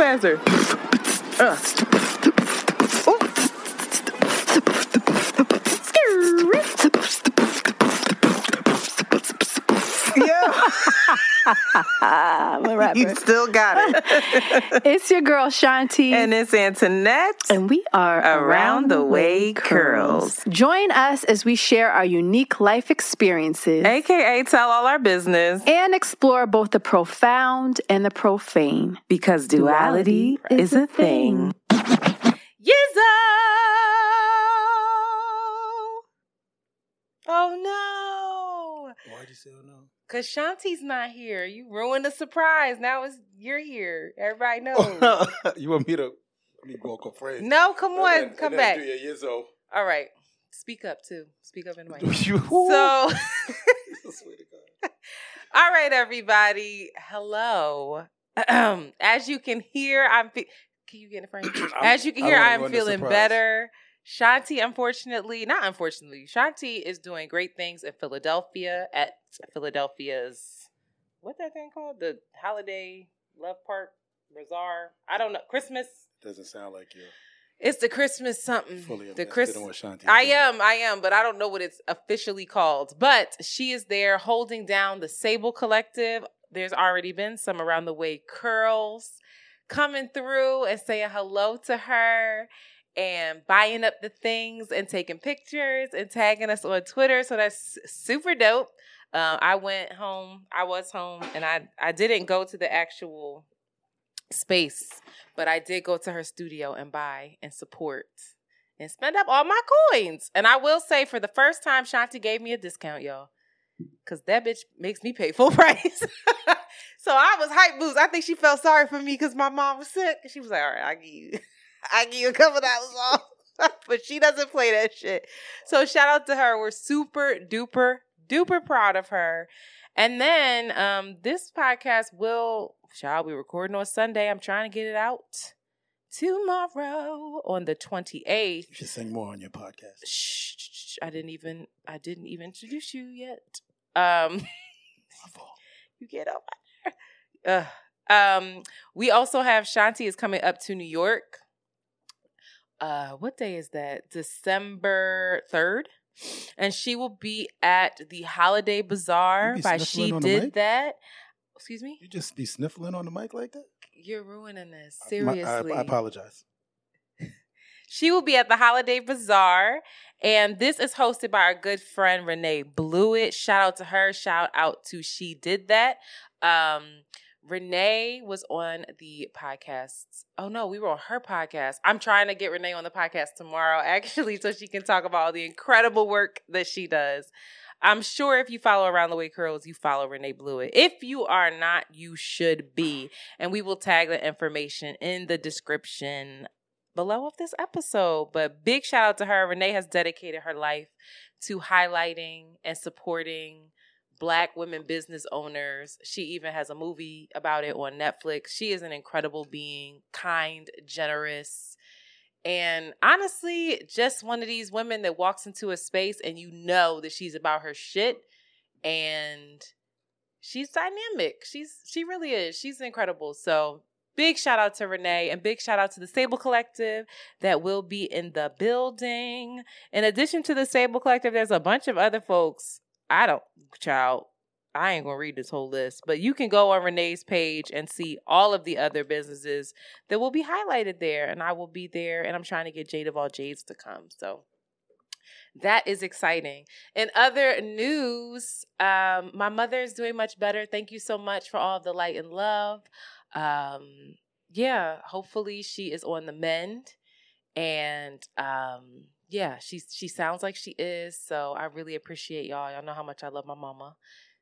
faster. Uh. Yeah, I'm a rapper. you still got it. it's your girl Shanti, And it's Antoinette. and we are Around the Way Curls. Join us as we share our unique life experiences AKA tell all our business and explore both the profound and the profane. because duality is a thing. Yizzo! Oh no! Why'd you say oh no? Cause Shanti's not here. You ruined the surprise. Now it's you're here. Everybody knows. you want me to let me go phrase? no, come on, And then- come and back. Do your Yizzo. All right, speak up too. Speak up in the mic. You- So, Swear to God. all right, everybody. Hello. As you can hear, I'm. Fe- can you get in frame? I'm- As you can hear, I'm feeling better. Shanti, unfortunately, not unfortunately, Shanti is doing great things in Philadelphia at Philadelphia's what that thing called? The Holiday Love Park Bazaar. I don't know. Christmas. Doesn't sound like you're It's the Christmas something. fully the invested Chris. in what Shanti. I am, I am, but I don't know what it's officially called. But she is there holding down the Sable Collective. There's already been some around the way curls coming through and saying hello to her and buying up the things and taking pictures and tagging us on Twitter. So that's super dope. Uh, I went home. I was home, and I I didn't go to the actual space, but I did go to her studio and buy and support and spend up all my coins. And I will say, for the first time, Shanti gave me a discount, y'all. Cause that bitch makes me pay full price. so I was hype boost. I think she felt sorry for me because my mom was sick. She was like, all right, I give you I give you a couple of dollars off. but she doesn't play that shit. So shout out to her. We're super duper duper proud of her. And then um this podcast will shall be recording on Sunday. I'm trying to get it out tomorrow on the 28th. You should sing more on your podcast. Shh, shh, shh, I didn't even I didn't even introduce you yet. Um you get there. Ugh. Um we also have Shanti is coming up to New York. Uh what day is that? December 3rd. And she will be at the Holiday Bazaar by She Did? That. Excuse me? You just be sniffling on the mic like that? You're ruining this. My- Seriously. I, I apologize. She will be at the Holiday Bazaar, and this is hosted by our good friend Renae Bluitt. Shout out to her. Shout out to She Did That. Um, Renae was on the podcast. Oh no, we were on her podcast. I'm trying to get Renae on the podcast tomorrow, actually, so she can talk about all the incredible work that she does. I'm sure if you follow Around the Way Curls, you follow Renae Bluitt. If you are not, you should be. And we will tag the information in the description below of this episode. But big shout out to her. Renae has dedicated her life to highlighting and supporting Black women business owners. She even has a movie about it on Netflix. She is an incredible being, kind, generous, and honestly, just one of these women that walks into a space and you know that she's about her shit and she's dynamic. She's she really is. She's incredible. So big shout out to Renae and big shout out to the Sable Collective that will be in the building. In addition to the Sable Collective, there's a bunch of other folks. I don't child. I ain't gonna read this whole list, but you can go on Renae's page and see all of the other businesses that will be highlighted there, and I will be there. And I'm trying to get Jade of all Jades to come. So that is exciting. In other news, um, my mother is doing much better. Thank you so much for all the light and love. Um, yeah, hopefully she is on the mend, and um, yeah, she she sounds like she is. So I really appreciate y'all. Y'all know how much I love my mama.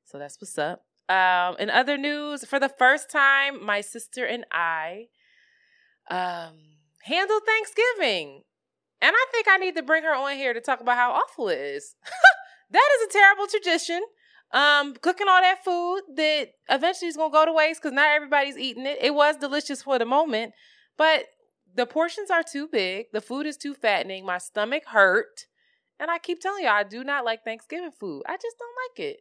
So that's what's up. Um, in other news, for the first time, my sister and I um, handled Thanksgiving. And I think I need to bring her on here to talk about how awful it is. that is a terrible tradition. Um, cooking all that food that eventually is gonna go to waste because not everybody's eating it. It was delicious for the moment, but the portions are too big. The food is too fattening. My stomach hurt. And I keep telling you, I do not like Thanksgiving food. I just don't like it.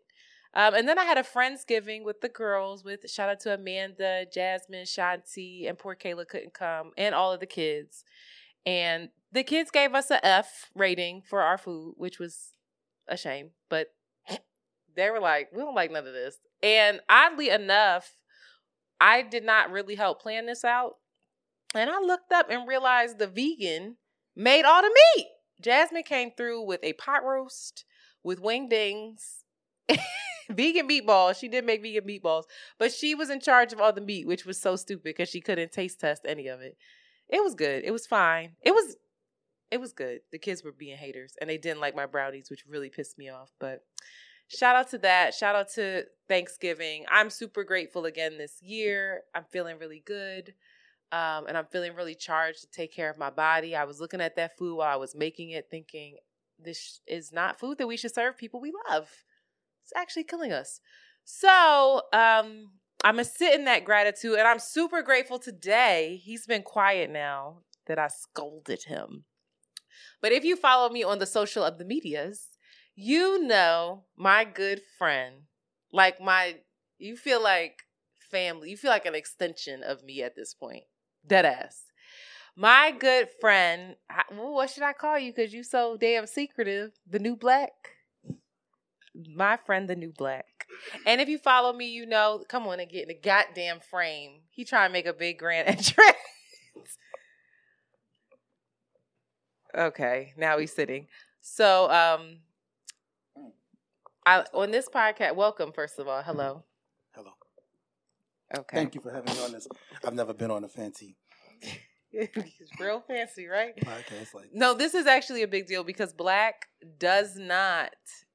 Um, and then I had a Friendsgiving with the girls with shout out to Amanda, Jasmine, Shanti, and poor Kayla couldn't come, and all of the kids. And the kids gave us a F rating for our food, which was a shame, but they were like, we don't like none of this. And oddly enough, I did not really help plan this out. And I looked up and realized the vegan made all the meat. Jasmine came through with a pot roast with wingdings, vegan meatballs. She did make vegan meatballs, but she was in charge of all the meat, which was so stupid because she couldn't taste test any of it. It was good. It was fine. It was it was good. The kids were being haters and they didn't like my brownies, which really pissed me off. But shout out to that. Shout out to Thanksgiving. I'm super grateful again this year. I'm feeling really good. Um, and I'm feeling really charged to take care of my body. I was looking at that food while I was making it, thinking this is not food that we should serve people we love. It's actually killing us. So um, I'm gonna sit in that gratitude, and I'm super grateful today. He's been quiet now that I scolded him. But if you follow me on the social of the medias, you know my good friend, like my, you feel like family. You feel like an extension of me at this point. Dead ass. My good friend, what should I call you? Because you so damn secretive. The new black. My friend, the new black. And if you follow me, you know, come on and get in the goddamn frame. He trying to make a big grand entrance. okay, now he's sitting. So, um, I on this podcast, welcome first of all. Hello. Hello. Okay. Thank you for having me on this. I've never been on a fancy He's real fancy, right? podcast like No, this is actually a big deal because Black does not.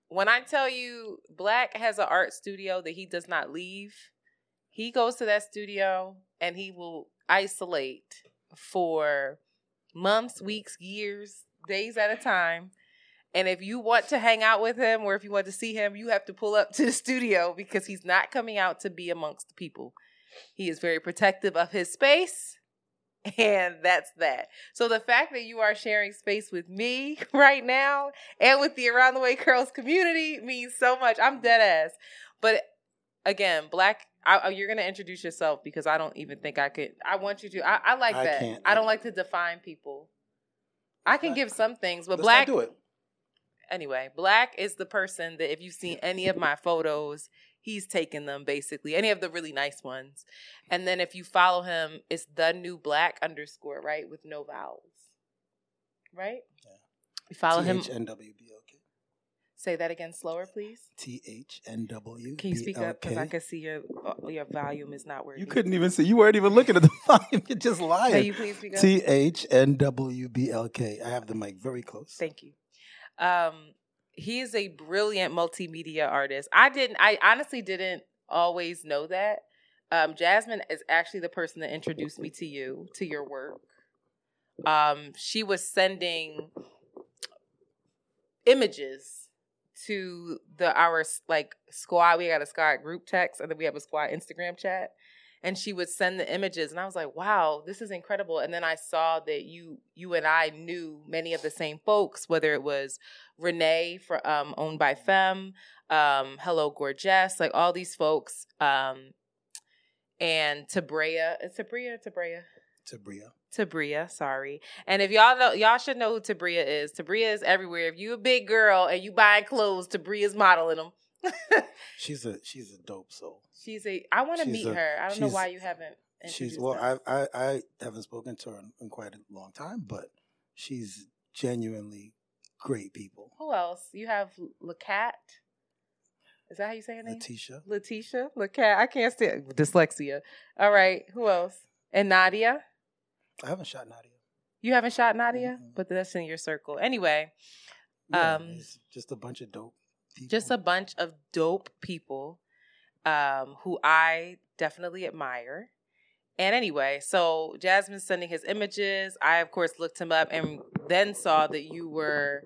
When I tell you Black has an art studio that he does not leave, he goes to that studio and he will isolate for months, weeks, years, days at a time. And if you want to hang out with him or if you want to see him, you have to pull up to the studio because he's not coming out to be amongst the people. He is very protective of his space and that's that. So the fact that you are sharing space with me right now and with the Around the Way Curls community means so much. I'm dead ass. But again, Black, I, you're gonna introduce yourself because I don't even think I could. I want you to. I, I like I that. I don't like to define people. I can Not- give some things, but Black. do it. Anyway, Black is the person that if you've seen any of my photos, he's taken them basically, any of the really nice ones. And then if you follow him, it's the new Black underscore, right? With no vowels. Right? Yeah. You follow him. T-H-N-W-B-L-K. Say that again slower, please. T-H-N-W-B-L-K. Can you speak up? Because I can see your uh, your volume is not working. You couldn't even see. You weren't even looking at the volume. You're just Can lying. you please speak up? T-H-N-W-B-L-K. I have the mic very close. Thank you. Um, he is a brilliant multimedia artist. I didn't. I honestly didn't always know that. Um, Jasmine is actually the person that introduced me to you, to your work. Um, she was sending images to the our like squad. We got a squad group text, and then we have a squad Instagram chat. And she would send the images, and I was like, "Wow, this is incredible!" And then I saw that you, you and I knew many of the same folks, whether it was Renae for um, owned by Femme, um, Hello Gorgeous, like all these folks, um, and Tabrea, Tabrea, Tabrea, Tabria. Tabria, sorry. And if y'all know, y'all should know who Tabria is. Tabria is everywhere. If you a big girl and you buying clothes, Tabria's modeling them. She's a she's a dope soul. she's a. I want to meet a- her. I don't know why you haven't. She's well, her. I, I I haven't spoken to her in, in quite a long time, but she's genuinely great people. Who else? You have Lacat. Is that how you say her name? Letitia, Letitia, Lacat. I can't say dyslexia. All right. Who else? And Nadia. I haven't shot Nadia. You haven't shot Nadia, Mm-mm. but that's in your circle. Anyway, Yeah, Um, just a bunch of dope people. just a bunch of dope people um, who I definitely admire. And anyway, so Jasmine's sending his images. I, of course, looked him up and then saw that you were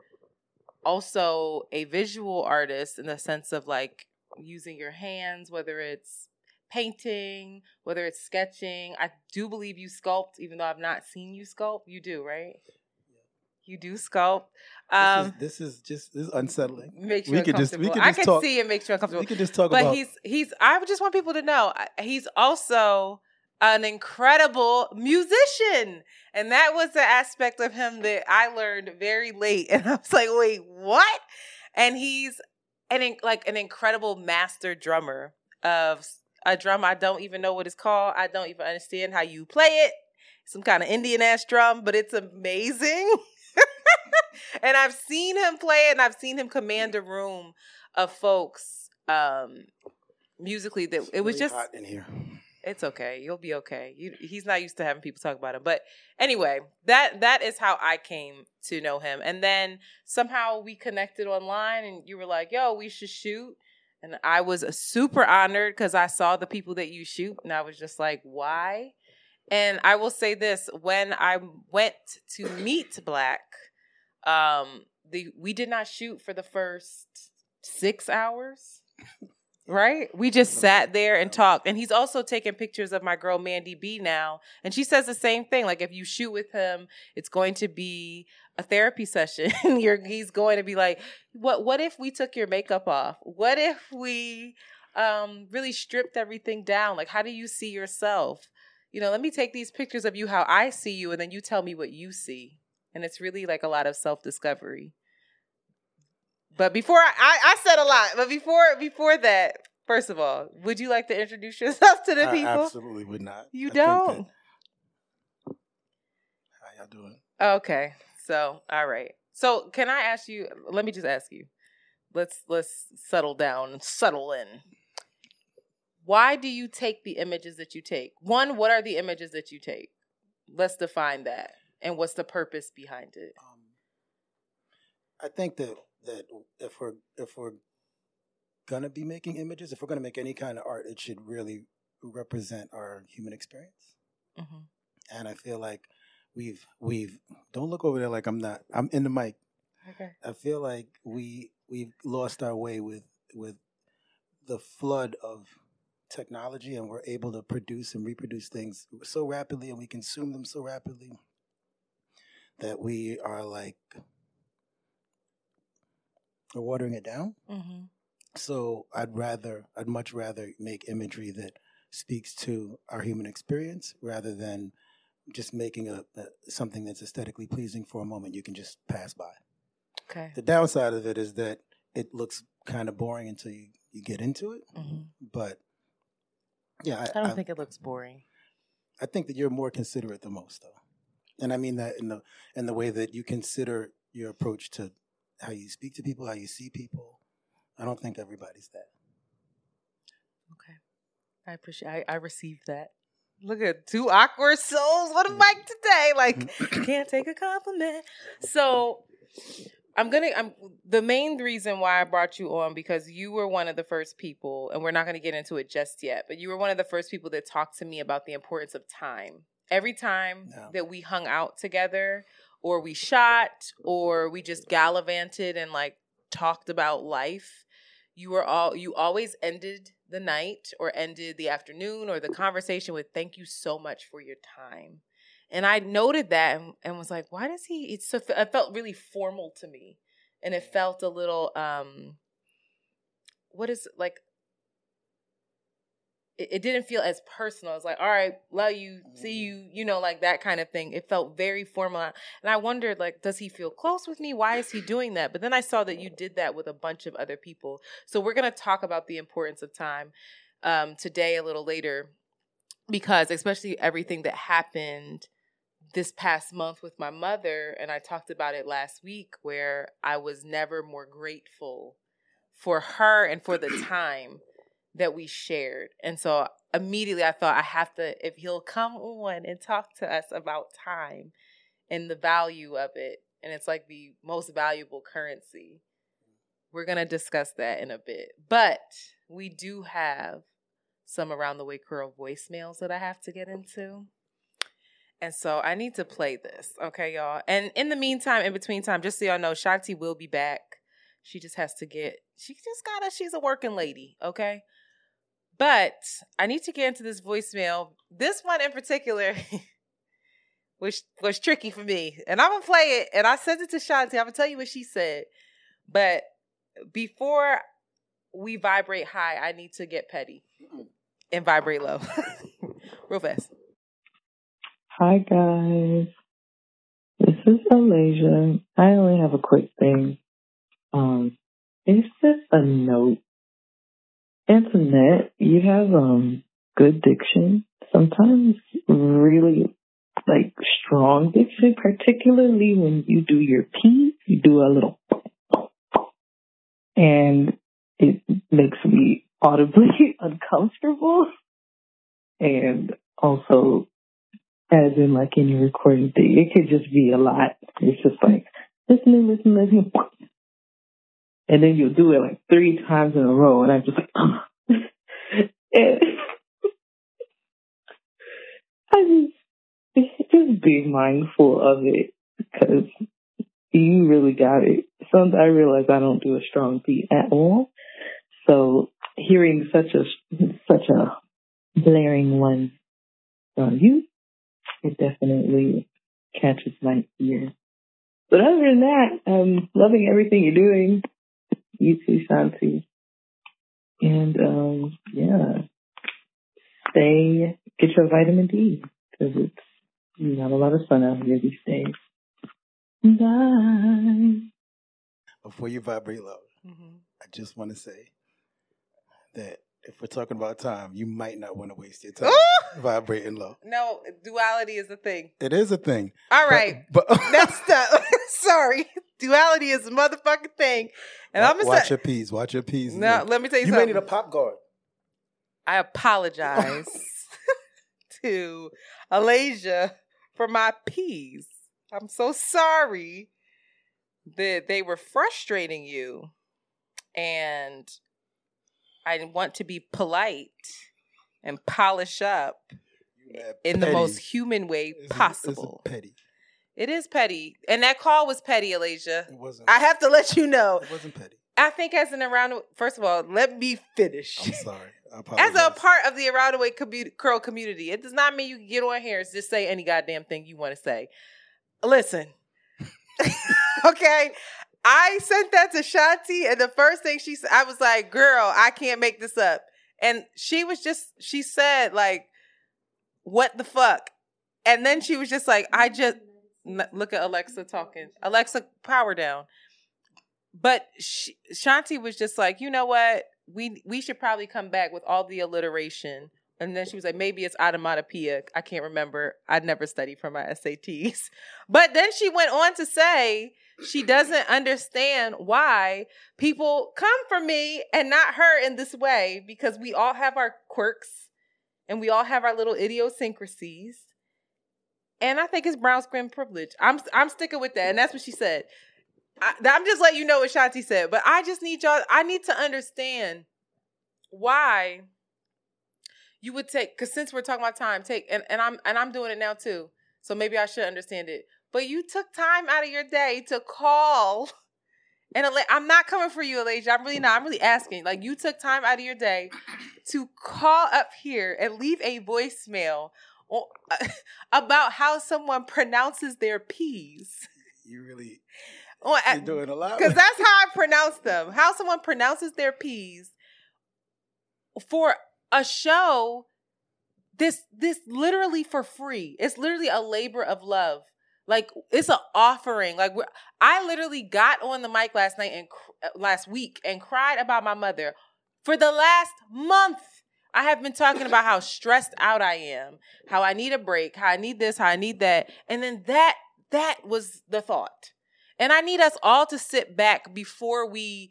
also a visual artist in the sense of like using your hands, whether it's painting, whether it's sketching. I do believe you sculpt, even though I've not seen you sculpt. You do, right? You do sculpt. This, Um, is, this is just this is unsettling. makes you we could just- we uncomfortable. I can talk- see it makes you uncomfortable. We could just talk but about. he's he's. I just want people to know he's also an incredible musician, and that was the aspect of him that I learned very late. And I was like, wait, what? And he's an like an incredible master drummer of a drum I don't even know what it's called. I don't even understand how you play it. Some kind of Indian ass drum, but it's amazing. and I've seen him play it and I've seen him command a room of folks um musically that it was really just hot in here. it's okay. You'll be okay. You, he's not used to having people talk about him. But anyway, that that is how I came to know him. And then somehow we connected online, and you were like, "Yo, we should shoot." And I was super honored because I saw the people that you shoot, and I was just like, "Why?" And I will say this: when I went to meet Black, um, the we did not shoot for the first six hours. Right? We just sat there and talked. And he's also taking pictures of my girl Mandy B now. And she says the same thing. Like if you shoot with him, it's going to be a therapy session. You're he's going to be like, What what if we took your makeup off? What if we um really stripped everything down? Like how do you see yourself? You know, let me take these pictures of you how I see you and then you tell me what you see. And it's really like a lot of self-discovery. But before I, I, I said a lot, but before before that, first of all, would you like to introduce yourself to the I people? absolutely would not. You I think that- don't. how y'all doing? Okay. So, all right. So, can I ask you let me just ask you. Let's let's settle down and settle in. Why do you take the images that you take? One, what are the images that you take? Let's define that. And what's the purpose behind it? Um, I think that that if we're if we're gonna be making images, if we're gonna make any kind of art, it should really represent our human experience. hmm And I feel like we've we've don't look over there like I'm not. I'm in the mic. Okay. I feel like we we've lost our way with with the flood of technology, and we're able to produce and reproduce things so rapidly, and we consume them so rapidly that we are like we're watering it down. hmm So I'd rather, I'd much rather make imagery that speaks to our human experience rather than just making a, a something that's aesthetically pleasing for a moment you can just pass by. Okay. The downside of it is that it looks kind of boring until you, you get into it. hmm But yeah, I, I don't I, think it looks boring. I think that you're more considerate than most, though, and I mean that in the in the way that you consider your approach to how you speak to people, how you see people. I don't think everybody's that. Okay. I appreciate I, I received that. Look at two awkward souls. What mm-hmm. a mic today. Like mm-hmm. can't take a compliment. So I'm gonna I'm the main reason why I brought you on because you were one of the first people, and we're not gonna get into it just yet, but you were one of the first people that talked to me about the importance of time. Every time that we hung out together, or we shot, or we just gallivanted and like talked about life, you were all you always ended the night or ended the afternoon or the conversation with thank you so much for your time. And i noted that and, and was like why does he it's so it felt really formal to me. And it felt a little um what is like it, it didn't feel as personal. It's like, all right, love you, see you, you know, like that kind of thing. It felt very formal. And I wondered, like, does he feel close with me? Why is he doing that? But then I saw that you did that with a bunch of other people. So we're going to talk about the importance of time um, today a little later because, especially everything that happened this past month with my mother, and I talked about it last week, where I was never more grateful for her and for the time that we shared. And so immediately I thought I have to, if he'll come on and talk to us about time and the value of it, and it's like the most valuable currency, we're going to discuss that in a bit. But we do have some around the way curl voicemails that I have to get into. And so I need to play this, okay, y'all. And in the meantime, in between time, just so y'all know, Shanti will be back. She just has to get, she just gotta, she's a working lady, okay? But I need to get into this voicemail. This one in particular, was was tricky for me, and I'm gonna play it. And I sent it to Shanti. I'm gonna tell you what she said. But before we vibrate high, I need to get petty and vibrate low, real fast. Hi guys, this is Alasia. I only have a quick thing. Um, it's just a note. Antoinette, you have um good diction. Sometimes really like strong diction, particularly when you do your P, you do a little and it makes me audibly uncomfortable. And also, as in like any recording thing, it could just be a lot. It's just like, listen, listen, listen. And then you'll do it like three times in a row, and I'm just like, and I just, just be mindful of it because you really got it. Sometimes I realize I don't do a strong beat at all. So hearing such a such a blaring one from you, it definitely catches my ear. But other than that, I'm loving everything you're doing. You too, Shanti. And um, yeah, stay, get your vitamin D because it's not a lot of sun out here these days. Bye. Before you vibrate low, Mm-hmm. I just want to say that if we're talking about time, you might not want to waste your time Ooh! vibrating low. No, duality is a thing. It is a thing. All right, But- right. but, That's the sorry. Duality is a motherfucking thing. And I'm gonna watch say your peas. Watch your peas. No, let me tell you, you may need a pop guard. I apologize to Alasia for my peas. I'm so sorry that they were frustrating you. And I want to be polite and polish up You mad in the most human way This is- this possible. petty. It is petty. And that call was petty, Alasia. It wasn't. I have to let you know. it wasn't petty. I think as an around, first of all, let me finish. I'm sorry. As a part of the around the way commu- curl community, it does not mean you can get on here and just say any goddamn thing you want to say. Listen, okay. I sent that to Shanti, and the first thing she said, I was like, "Girl, I can't make this up." And she was just, she said, like, "What the fuck?" And then she was just like, "I just look at Alexa talking. Alexa, power down." But she, Shanti was just like, "You know what? We we should probably come back with all the alliteration." And then she was like, maybe it's automatopoeia. I can't remember. I'd never studied for my SATs. But then she went on to say she doesn't understand why people come for me and not her in this way because we all have our quirks and we all have our little idiosyncrasies. And I think it's brown skin privilege. I'm I'm sticking with that. And that's what she said. I, I'm just letting you know what Shanti said. But I just need y'all, I need to understand why you would take because since we're talking about time take and, and i'm and i'm doing it now too so maybe i should understand it but you took time out of your day to call and i'm not coming for you Alasia. i'm really not i'm really asking like you took time out of your day to call up here and leave a voicemail about how someone pronounces their p's You really Oh, you're doing a lot. because that's how I pronounce them. How someone pronounces their P's for a show this this literally for free. It's literally a labor of love. Like it's an offering. Like we're, I literally got on the mic last night and cr- last week and cried about my mother for the last month. I have been talking about how stressed out I am, how I need a break, how I need this, how I need that. And then that that was the thought. And I need us all to sit back before we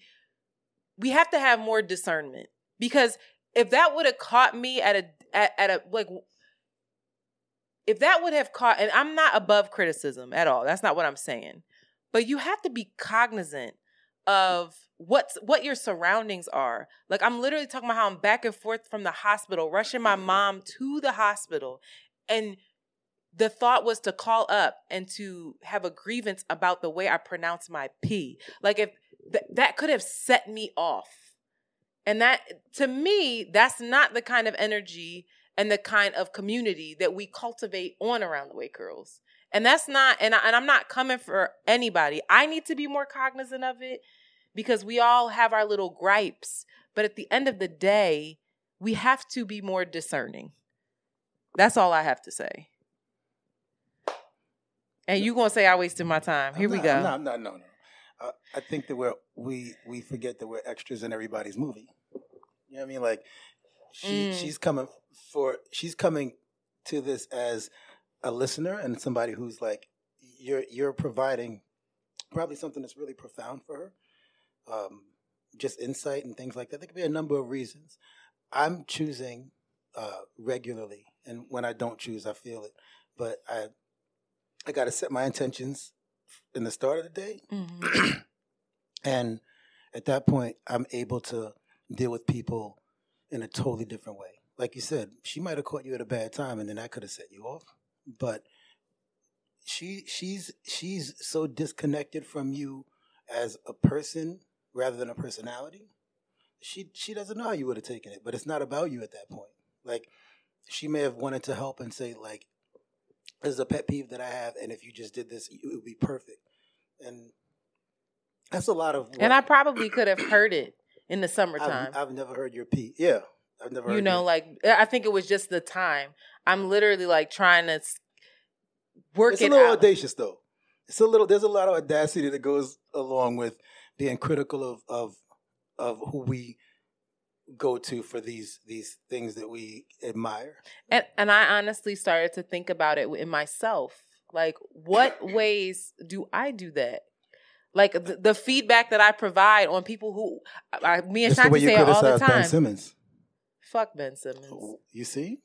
we have to have more discernment because if that would have caught me at a at, at a like if that would have caught and I'm not above criticism at all. That's not what I'm saying. But you have to be cognizant of what's what your surroundings are. Like I'm literally talking about how I'm back and forth from the hospital, rushing my mom to the hospital. And the thought was to call up and to have a grievance about the way I pronounce my P. Like if th- that could have set me off. And that to me, that's not the kind of energy and the kind of community that we cultivate on around the way curls. And that's not, and, I, and I'm not coming for anybody. I need to be more cognizant of it because we all have our little gripes. But at the end of the day, we have to be more discerning. That's all I have to say. And you gonna say I wasted my time? Here we go. Not- no, no, no. Uh, I think that we're we we forget that we're extras in everybody's movie. You know what I mean? Like she Mm. she's coming for she's coming to this as a listener and somebody who's like you're you're providing probably something that's really profound for her. Um, just insight and things like that. There could be a number of reasons. I'm choosing uh, regularly, and when I don't choose, I feel it. But I I got to set my intentions in the start of the day, Mhm. and at that point, I'm able to deal with people in a totally different way. Like you said, she might have caught you at a bad time, and then that could have set you off. But she she's she's so disconnected from you as a person rather than a personality. She she doesn't know how you would have taken it, but it's not about you at that point. Like she may have wanted to help and say like, "This is a pet peeve that I have, and if you just did this, it would be perfect." And that's a lot of. And I probably could have heard it in the summertime. I've, I've never heard your pee. Yeah, I've never. you know, your- like eh, I think it was just the time. I'm literally like trying to work it's a little out. audacious though. It's a little. There's a lot of audacity that goes along with being critical of of of who we go to for these these things that we admire. And and I honestly started to think about it in myself. Like, what ways do I do that? Like the, the feedback that I provide on people who I, me and Shanti say all the time. Ben Simmons. Fuck Ben Simmons. You see?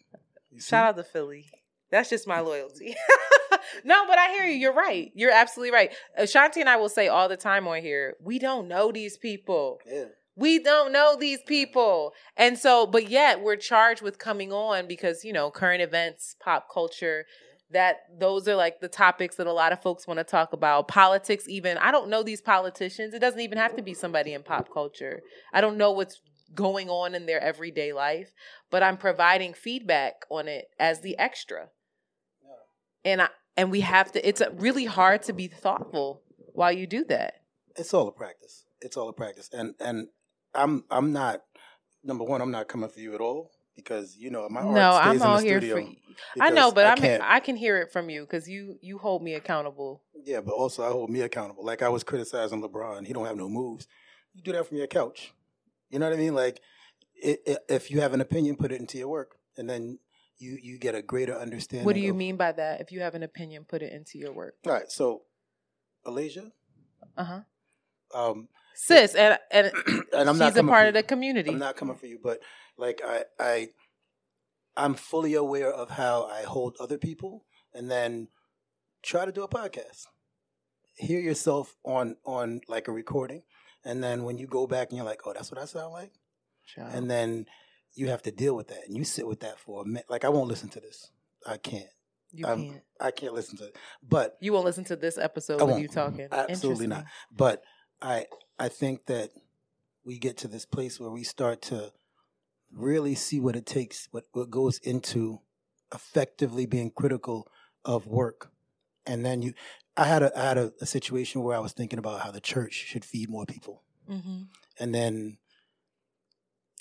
You see? Shout out to Philly. That's just my loyalty. no, but I hear you. You're right. You're absolutely right. Ashanti and I will say all the time on here, we don't know these people. Yeah. We don't know these people. And so, but yet we're charged with coming on because, you know, current events, pop culture, that those are like the topics that a lot of folks want to talk about. Politics, even. I don't know these politicians. It doesn't even have to be somebody in pop culture. I don't know what's going on in their everyday life, but I'm providing feedback on it as the extra. And I and we have to it's really hard to be thoughtful while you do that. It's all a practice. It's all a practice. And and I'm I'm not number one. I'm not coming for you at all because you know my art no, stays I'm in all the here studio for you. I know, but I can't- I can hear it from you because you you hold me accountable. Yeah, but also I hold me accountable. Like I was criticizing LeBron, he don't have no moves. You do that from your couch. You know what I mean? Like i i if you have an opinion, put it into your work, and then you you get a greater understanding. What do you of- mean by that? If you have an opinion, put it into your work. All right, so Alasia, Uh huh. um, Sis, and and, and I'm she's not a part of the community. I'm not coming for you, but like I I I'm fully aware of how I hold other people, and then try to do a podcast. Hear yourself on on like a recording, and then when you go back and you're like, oh, that's what I sound like, Child. and then you have to deal with that, and you sit with that for a minute. Like I won't listen to this. I can't. you I'm- can't. I can't listen to it. But You won't listen to this episode with you talking. Absolutely not. But I I think that we get to this place where we start to really see what it takes, what, what goes into effectively being critical of work. And then you I had a I had a, a situation where I was thinking about how the church should feed more people. Mm-hmm. And then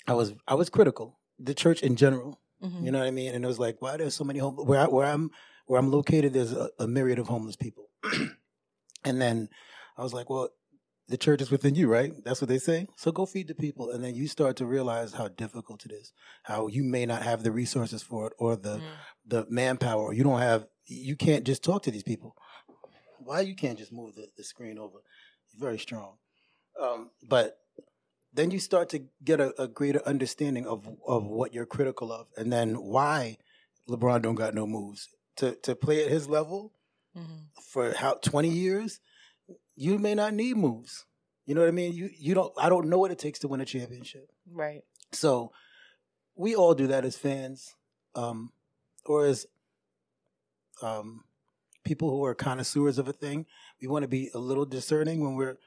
I was I was critical. The church in general. Mm-hmm. You know what I mean? And it was like, why there's so many homeless? where I, where I'm where I'm located. There's a, a myriad of homeless people, and then I was like, well, the church is within you, right? That's what they say. So go feed the people, and then you start to realize how difficult it is. How you may not have the resources for it or the Mm. the manpower. You don't have. You can't just talk to these people. Why you can't just move the, the screen over? Very strong. Um, but then you start to get a, a greater understanding of of what you're critical of, and then why LeBron don't got no moves to to play at his level Mm-hmm. for how twenty years. You may not need moves. You know what I mean? You you don't. I don't know what it takes to win a championship. Right. So we all do that as fans, um, or as um, people who are connoisseurs of a thing. We want to be a little discerning when we're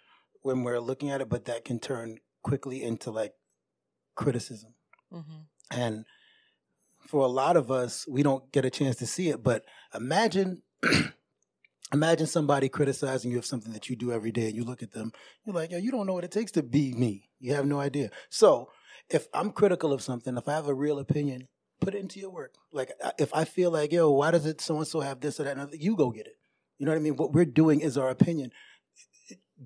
when we're looking at it, but that can turn quickly into like criticism. Mm-hmm. And for a lot of us, we don't get a chance to see it. But imagine imagine somebody criticizing you of something that you do every day and you look at them you're like yo you don't know what it takes to be me you have no idea so if i'm critical of something if i have a real opinion put it into your work like if i feel like yo why does it so and so have this or that and you go get it you know what i mean what we're doing is our opinion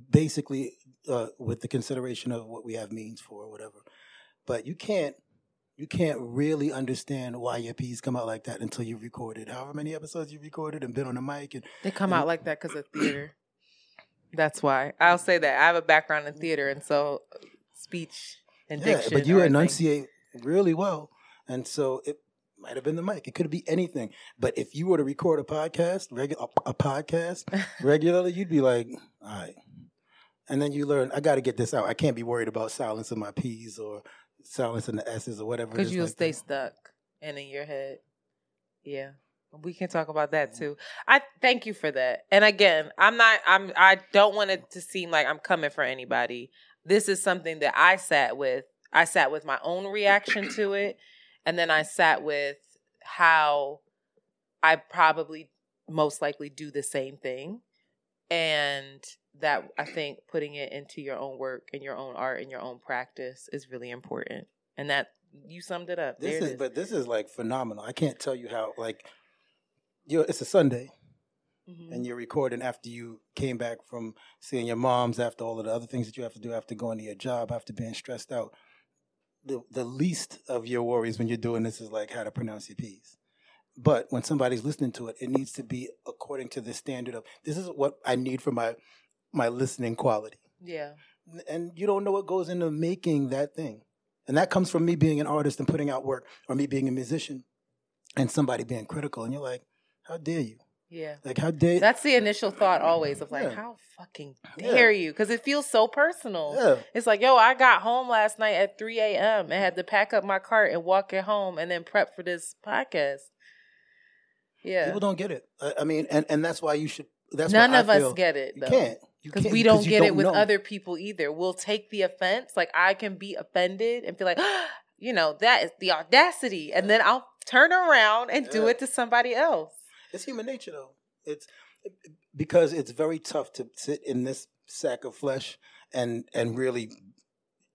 basically uh, with the consideration of what we have means for or whatever but you can't you can't really understand why your piece come out like that until you've recorded however many episodes you've recorded and been on the mic and They come and- out like that because of theater. That's why. I'll say that. I have a background in theater, and so uh, speech and yeah, diction. but you are a thing. enunciate really well and so it might have been the mic it could be anything but if you were to record a podcast regular a, a podcast regularly you'd be like all right and then you learn i got to get this out i can't be worried about silencing my p's or silencing the s's or whatever because you'll like stay that. stuck and in your head. Yeah, we can talk about that mm-hmm. too. I thank you for that. And again, I'm not. I'm. I don't want it to seem like I'm coming for anybody. This is something that I sat with. I sat with my own reaction to it, and then I sat with how I probably most likely do the same thing, and that I think putting it into your own work and your own art and your own practice is really important. And that you summed it up. this there is, is. but this is like phenomenal i can't tell you how like you it's a sunday Mhm. and you're recording after you came back from seeing your moms, after all of the other things that you have to do, after going to your job, after being stressed out. The the least of your worries when you're doing this is like how to pronounce your P's. But when somebody's listening to it, it needs to be according to the standard of this is what I need for my my listening quality. yeah. And you don't know what goes into making that thing. And that comes from me being an artist and putting out work, or me being a musician and somebody being critical. And you're like, how dare you? Yeah. Like, how dare That's the initial thought always of like, Yeah. how fucking Yeah. dare you? Because it feels so personal. Yeah. It's like, yo, I got home last night at 3 a.m. and had to pack up my cart and walk it home and then prep for this podcast. Yeah. People don't get it. I, I mean, and, and that's why you should. That's None why I of us get it, You though. can't Because we don't get it with know. other people either. We'll take the offense. Like, I can be offended and feel like, you know, that is the audacity. And then I'll turn around and do it to somebody else. It's human nature, though. It's because it's very tough to sit in this sack of flesh and and really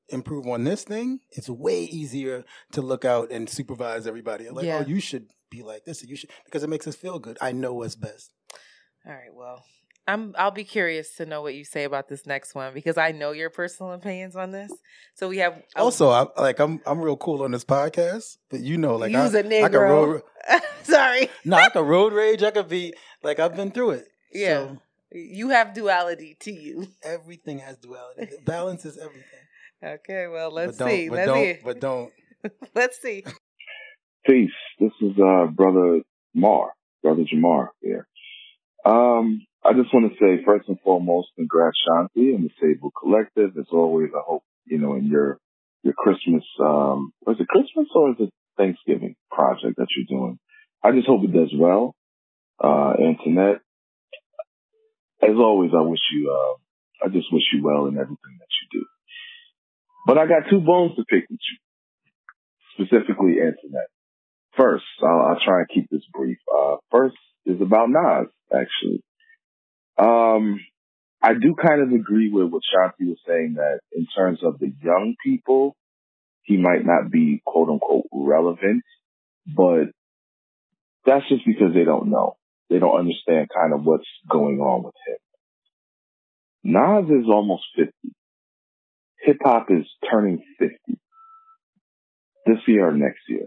improve on this thing. It's way easier to look out and supervise everybody. Like, oh, Yeah. oh, you should be like this. You should because it makes us feel good. I know what's best. All right, well, I'm I'll be curious to know what you say about this next one because I know your personal opinions on this. So we have Also, I, like I'm I'm real cool on this podcast, but you know, like You's I, a I can Negro. road, sorry. no, I can road rage. I could be like I've been through it. Yeah. So You have duality to you. everything has duality. Balance is everything. Okay, well, let's but see. But Let's don't. see. But don't. Let's see. Peace. This is uh brother Mar, brother Jamar here. Um, I just want to say first and foremost, congrats Shanti and the Sable Collective. As always, I hope you know in your your Christmas um was it Christmas or is it Thanksgiving project that you're doing? I just hope it does well. Uh, Antoinette, as always, I wish you uh I just wish you well in everything that you do. But I got two bones to pick with you, specifically Antoinette. First, I'll, try and keep this brief. Uh, first is about Nas, actually. Um, I do kind of agree with what Shanti was saying that in terms of the young people, he might not be quote unquote relevant, but that's just because they don't know. They don't understand kind of what's going on with him. Nas is almost 50. Hip hop is turning 50 this year or next year.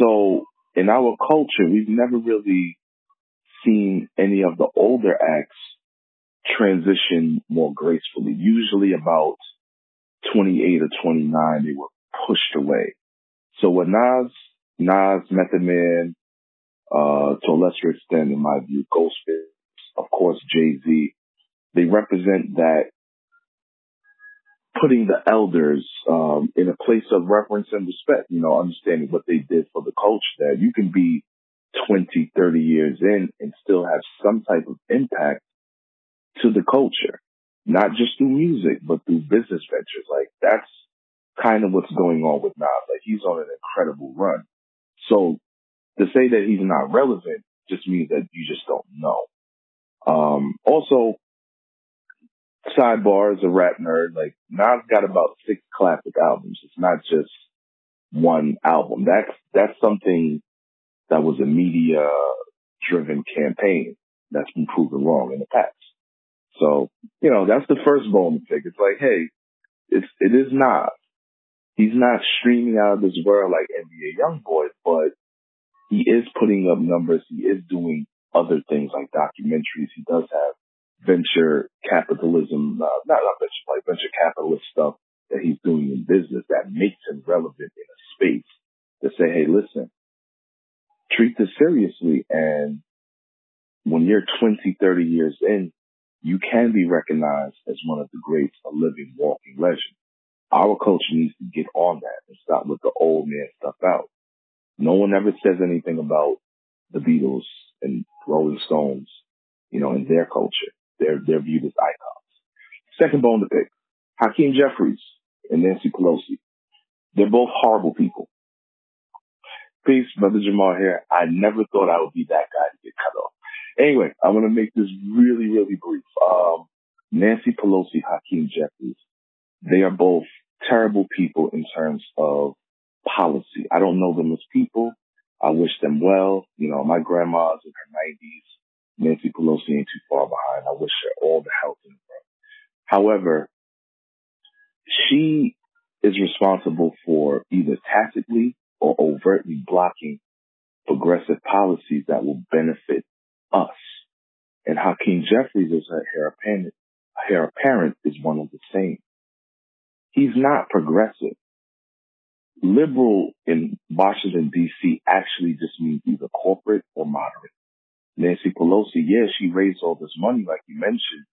So in our culture, we've never really seen any of the older acts transition more gracefully. Usually about 28 or 29, they were pushed away. So with Nas, Nas, Method Man, uh, to a lesser extent, in my view, Ghostface, of course, Jay-Z, they represent that putting the elders um, in a place of reverence and respect, you know, understanding what they did for the culture that you can be 20, 30 years in and still have some type of impact to the culture, not just through music, but through business ventures. Like that's kind of what's going on with Nas. Like he's on an incredible run. So to say that he's not relevant just means that you just don't know. Um, also, sidebar as a rap nerd, like Nas got about six classic albums. It's not just one album. That's that's something that was a media driven campaign that's been proven wrong in the past. So, you know, that's the first bone to pick. It's like, hey, it's it is not. He's not streaming out of this world like NBA YoungBoy, but he is putting up numbers. He is doing other things like documentaries. He does have venture capitalism, uh, not, not venture, like venture capitalist stuff that he's doing in business that makes him relevant in a space to say, hey, listen, treat this seriously. And when you're 20, 30 years in, you can be recognized as one of the greats, a living, walking legend. Our culture needs to get on that and stop with the old man stuff out. No one ever says anything about the Beatles and Rolling Stones, you know, in their culture. They're, they're viewed as icons. Second bone to pick, Hakeem Jeffries and Nancy Pelosi. They're both horrible people. Peace, Brother Jamal here. I never thought I would be that guy to get cut off. Anyway, I'm going to make this really, really brief. Um, Nancy Pelosi, Hakeem Jeffries, they are both terrible people in terms of policy. I don't know them as people. I wish them well. You know, my grandma's in her 90s. Nancy Pelosi ain't too far behind. I wish her all the health in the world. However, she is responsible for either tacitly or overtly blocking progressive policies that will benefit us. And Hakeem Jeffries is a heir apparent, heir apparent is one of the same. He's not progressive. Liberal in Washington DC actually just means either corporate or moderate. Nancy Pelosi, yeah, she raised all this money like you mentioned,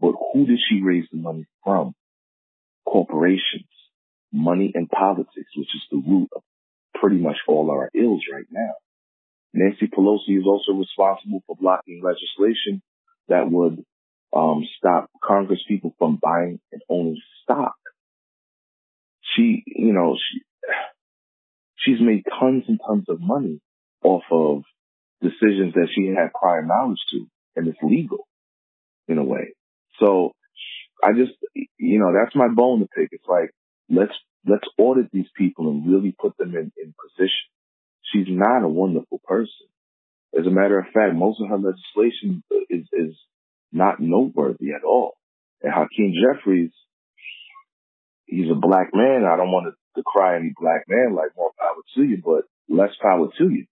but who did she raise the money from? Corporations, money and politics, which is the root of pretty much all our ills right now. Nancy Pelosi is also responsible for blocking legislation that would um, stop Congress people from buying and owning stock. She, you know, she she's made tons and tons of money off of decisions that she had prior knowledge to, and it's legal in a way. So I just, you know, that's my bone to pick. It's like let's let's audit these people and really put them in, in position. She's not a wonderful person. As a matter of fact, most of her legislation is is not noteworthy at all. And Hakeem Jeffries, he's a black man. I don't want to decry any black man like more power to you, but less power to you.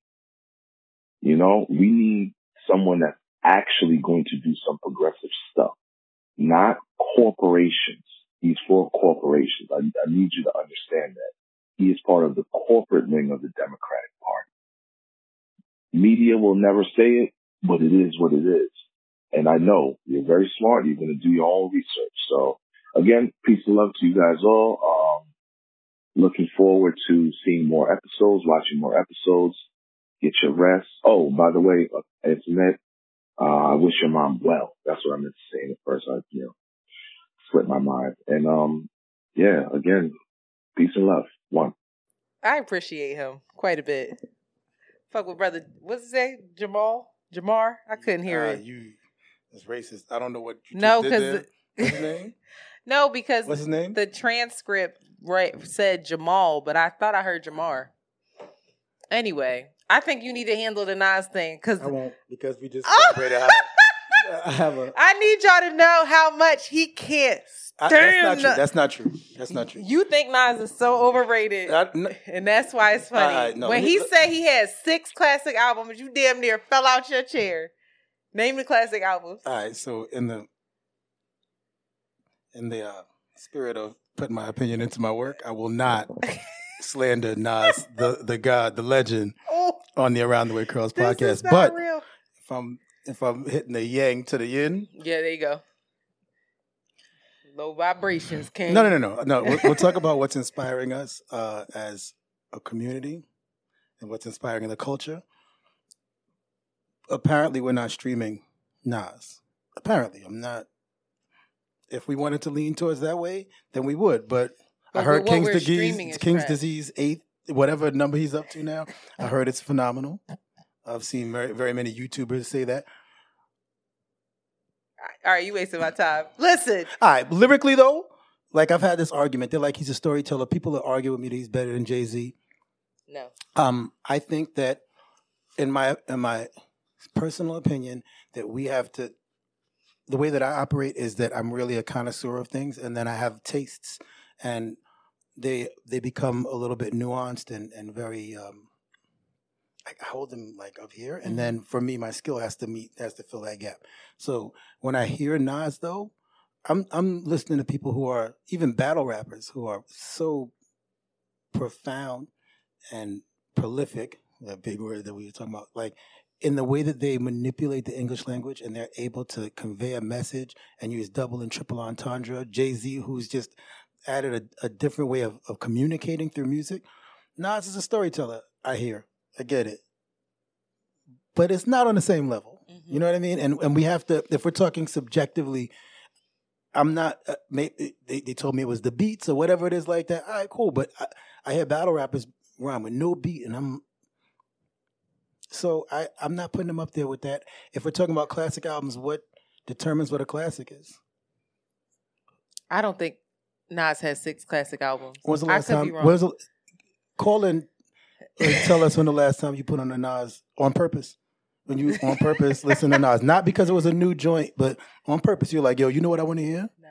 You know, we need someone that's actually going to do some progressive stuff, not corporations. He's for corporations. I, I need you to understand that. He is part of the corporate wing of the Democratic Party. Media will never say it, but it is what it is. And I know you're very smart. You're going to do your own research. So again, peace and love to you guys all. Um, looking forward to seeing more episodes, watching more episodes. Get your rest. Oh, by the way, uh, Antoinette, uh, I wish your mom well. That's what I meant to say in the first. I, you know, slipped my mind. And, um, yeah, again, peace and love. One. I appreciate him quite a bit. Fuck with brother, what's his name? Jamal? Jamar? I couldn't hear Uh, it. You, it's racist. I don't know what you No, just did because What's his name? no, because What's his name? the transcript right said Jamal, but I thought I heard Jamar. Anyway, I think you need to handle the Nas thing because I won't because we just Oh! celebrated how I have a. I need y'all to know how much he can't I, that's not true. That's not true. That's not true. You think Nas is so overrated, I- n- and that's why it's funny. Alright, no, when he- he said he had six classic albums, you damn near fell out your chair. Name the classic albums. all right. So in the in the uh, spirit of putting my opinion into my work, I will not slander Nas, the the god, the legend, Oh, on the Around the Way Curls podcast. But real. if I'm if I'm hitting the yang to the yin, Yeah, there you go. Low vibrations, King. no, no, no, no, no. We'll, we'll talk about what's inspiring us uh, as a community and what's inspiring the culture. Apparently, we're not streaming Nas. Apparently, I'm not. If we wanted to lean towards that way, then we would. But, I heard what King's disease, King's trash. disease eighth, whatever number he's up to now. I heard it's phenomenal. I've seen very, very many YouTubers say that. All right, you wasting my time. Listen. All right, lyrically though, like I've had this argument. They're like he's a storyteller. People are arguing with me that he's better than Jay Z. No. Um, I think that in my in my personal opinion, that we have to. The way that I operate is that I'm really a connoisseur of things, and then I have tastes, and they they become a little bit nuanced and and very. Um, I hold them like up here, and mm-hmm. then for me, my skill has to meet has to fill that gap. So when I hear Nas, though, I'm I'm listening to people who are even battle rappers who are so profound and prolific, that big word that we were talking about, like in the way that they manipulate the English language and they're able to convey a message and use double and triple entendre. Jay Z, who's just added a, a different way of, of communicating through music. Nas is a storyteller, I hear. I get it. But it's not on the same level. Mm-hmm. You know what I mean? And and we have to, if we're talking subjectively, I'm not. Uh, they, they told me it was the beats or whatever it is like that. All right, cool. But I, I hear battle rappers rhyme with no beat, and I'm so I I'm not putting them up there with that. If we're talking about classic albums, what determines what a classic is? I don't think Nas has six classic albums. When's the I last could time? be wrong. When's the, call in and tell us when the last time you put on a Nas on purpose. When you on purpose listen to Nas, not because it was a new joint, but on purpose, you're like, yo, you know what I want to hear? Nas.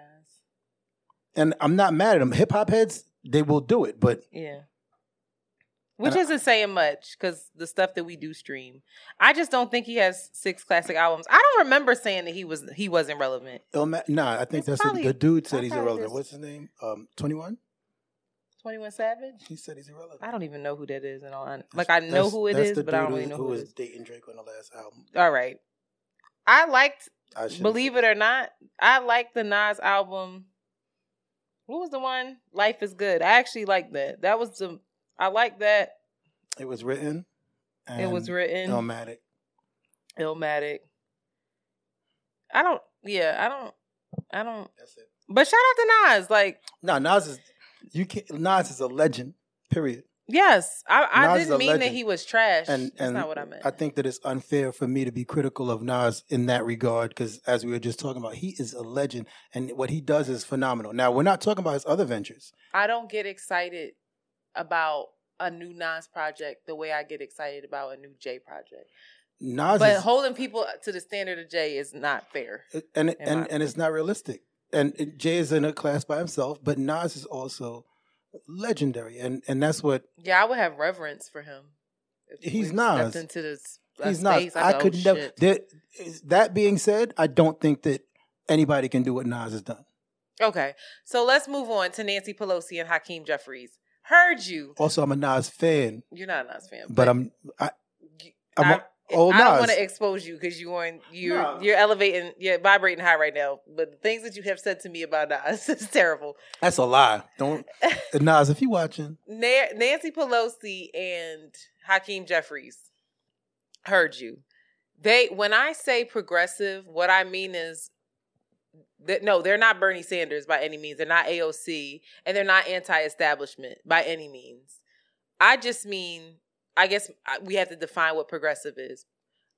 And I'm not mad at them. Hip hop heads, they will do it, but Yeah. Which isn't saying much because the stuff that we do stream. I just don't think he has six classic albums. I don't remember saying that he was he wasn't relevant. ma- nah, I think It's that's probably- a, the dude said I he's irrelevant. What's his name? Um, 21. Twenty One Savage. He said he's irrelevant. I don't even know who that is, and all like I know who it is, but I don't really know who who it was dating Drake on the last album. All right, I liked. I Believe it or not, I liked the Nas album. What was the one? Life is good. I actually liked that. That was the. I like that. It was written. It was written. Illmatic. Illmatic. I don't. Yeah, I don't. I don't. That's it. But shout out to Nas. Like, No, Nas is you can't. Nas is a legend. Period. yes, I, I didn't mean that he was trash. And That's and not what I meant. I think that it's unfair for me to be critical of Nas in that regard because, as we were just talking about, he is a legend, and what he does is phenomenal. Now, we're not talking about his other ventures. I don't get excited about a new Nas project the way I get excited about a new Jay project. Nas But is, holding people to the standard of Jay is not fair. and and and it's not realistic. And Jay is in a class by himself, but Nas is also legendary, and and that's what Yeah, I would have reverence for him. If He's Nas. Into this. he's not. Space, I go, could oh, never. That being said, I don't think that anybody can do what Nas has done. Okay, so let's move on to Nancy Pelosi and Hakeem Jeffries. Heard you. Also, I'm a Nas fan, You're not a Nas fan, but I'm I, I'm I, a old I don't want to expose you because you on you're No. you're elevating, you're vibrating high right now. But the things that you have said to me about Nas is terrible. That's a lie. Don't Nas if you're watching. Na- Nancy Pelosi and Hakeem Jeffries heard you. They when I say progressive, what I mean is that no, they're not Bernie Sanders by any means. They're not AOC, and they're not anti-establishment by any means. I just mean, I guess uh, we have to define what progressive is.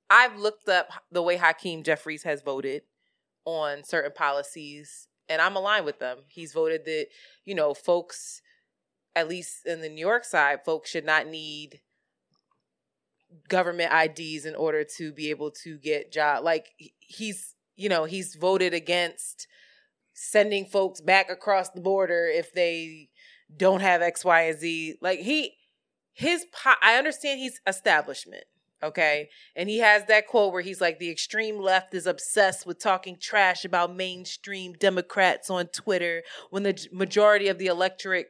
I've looked up the way Hakeem Jeffries has voted on certain policies, and I'm aligned with them. He's voted that you know folks at least in the New York side, folks should not need government IDs in order to be able to get job. Like he's, you know, he's voted against sending folks back across the border if they don't have X, Y, and Z. Like he, his, po- I understand he's establishment. Okay. And he has that quote where he's like, the extreme left is obsessed with talking trash about mainstream Democrats on Twitter when the majority of the electorate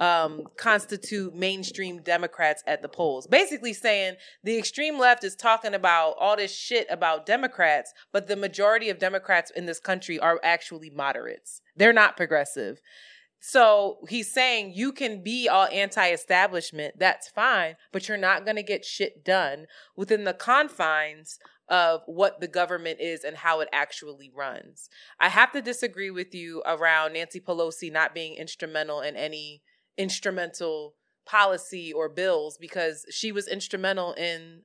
um, constitute mainstream Democrats at the polls. Basically saying the extreme left is talking about all this shit about Democrats, but the majority of Democrats in this country are actually moderates. They're not progressive. So he's saying you can be all anti establishment, that's fine, but you're not going to get shit done within the confines of what the government is and how it actually runs. I have to disagree with you around Nancy Pelosi not being instrumental in any instrumental policy or bills because she was instrumental in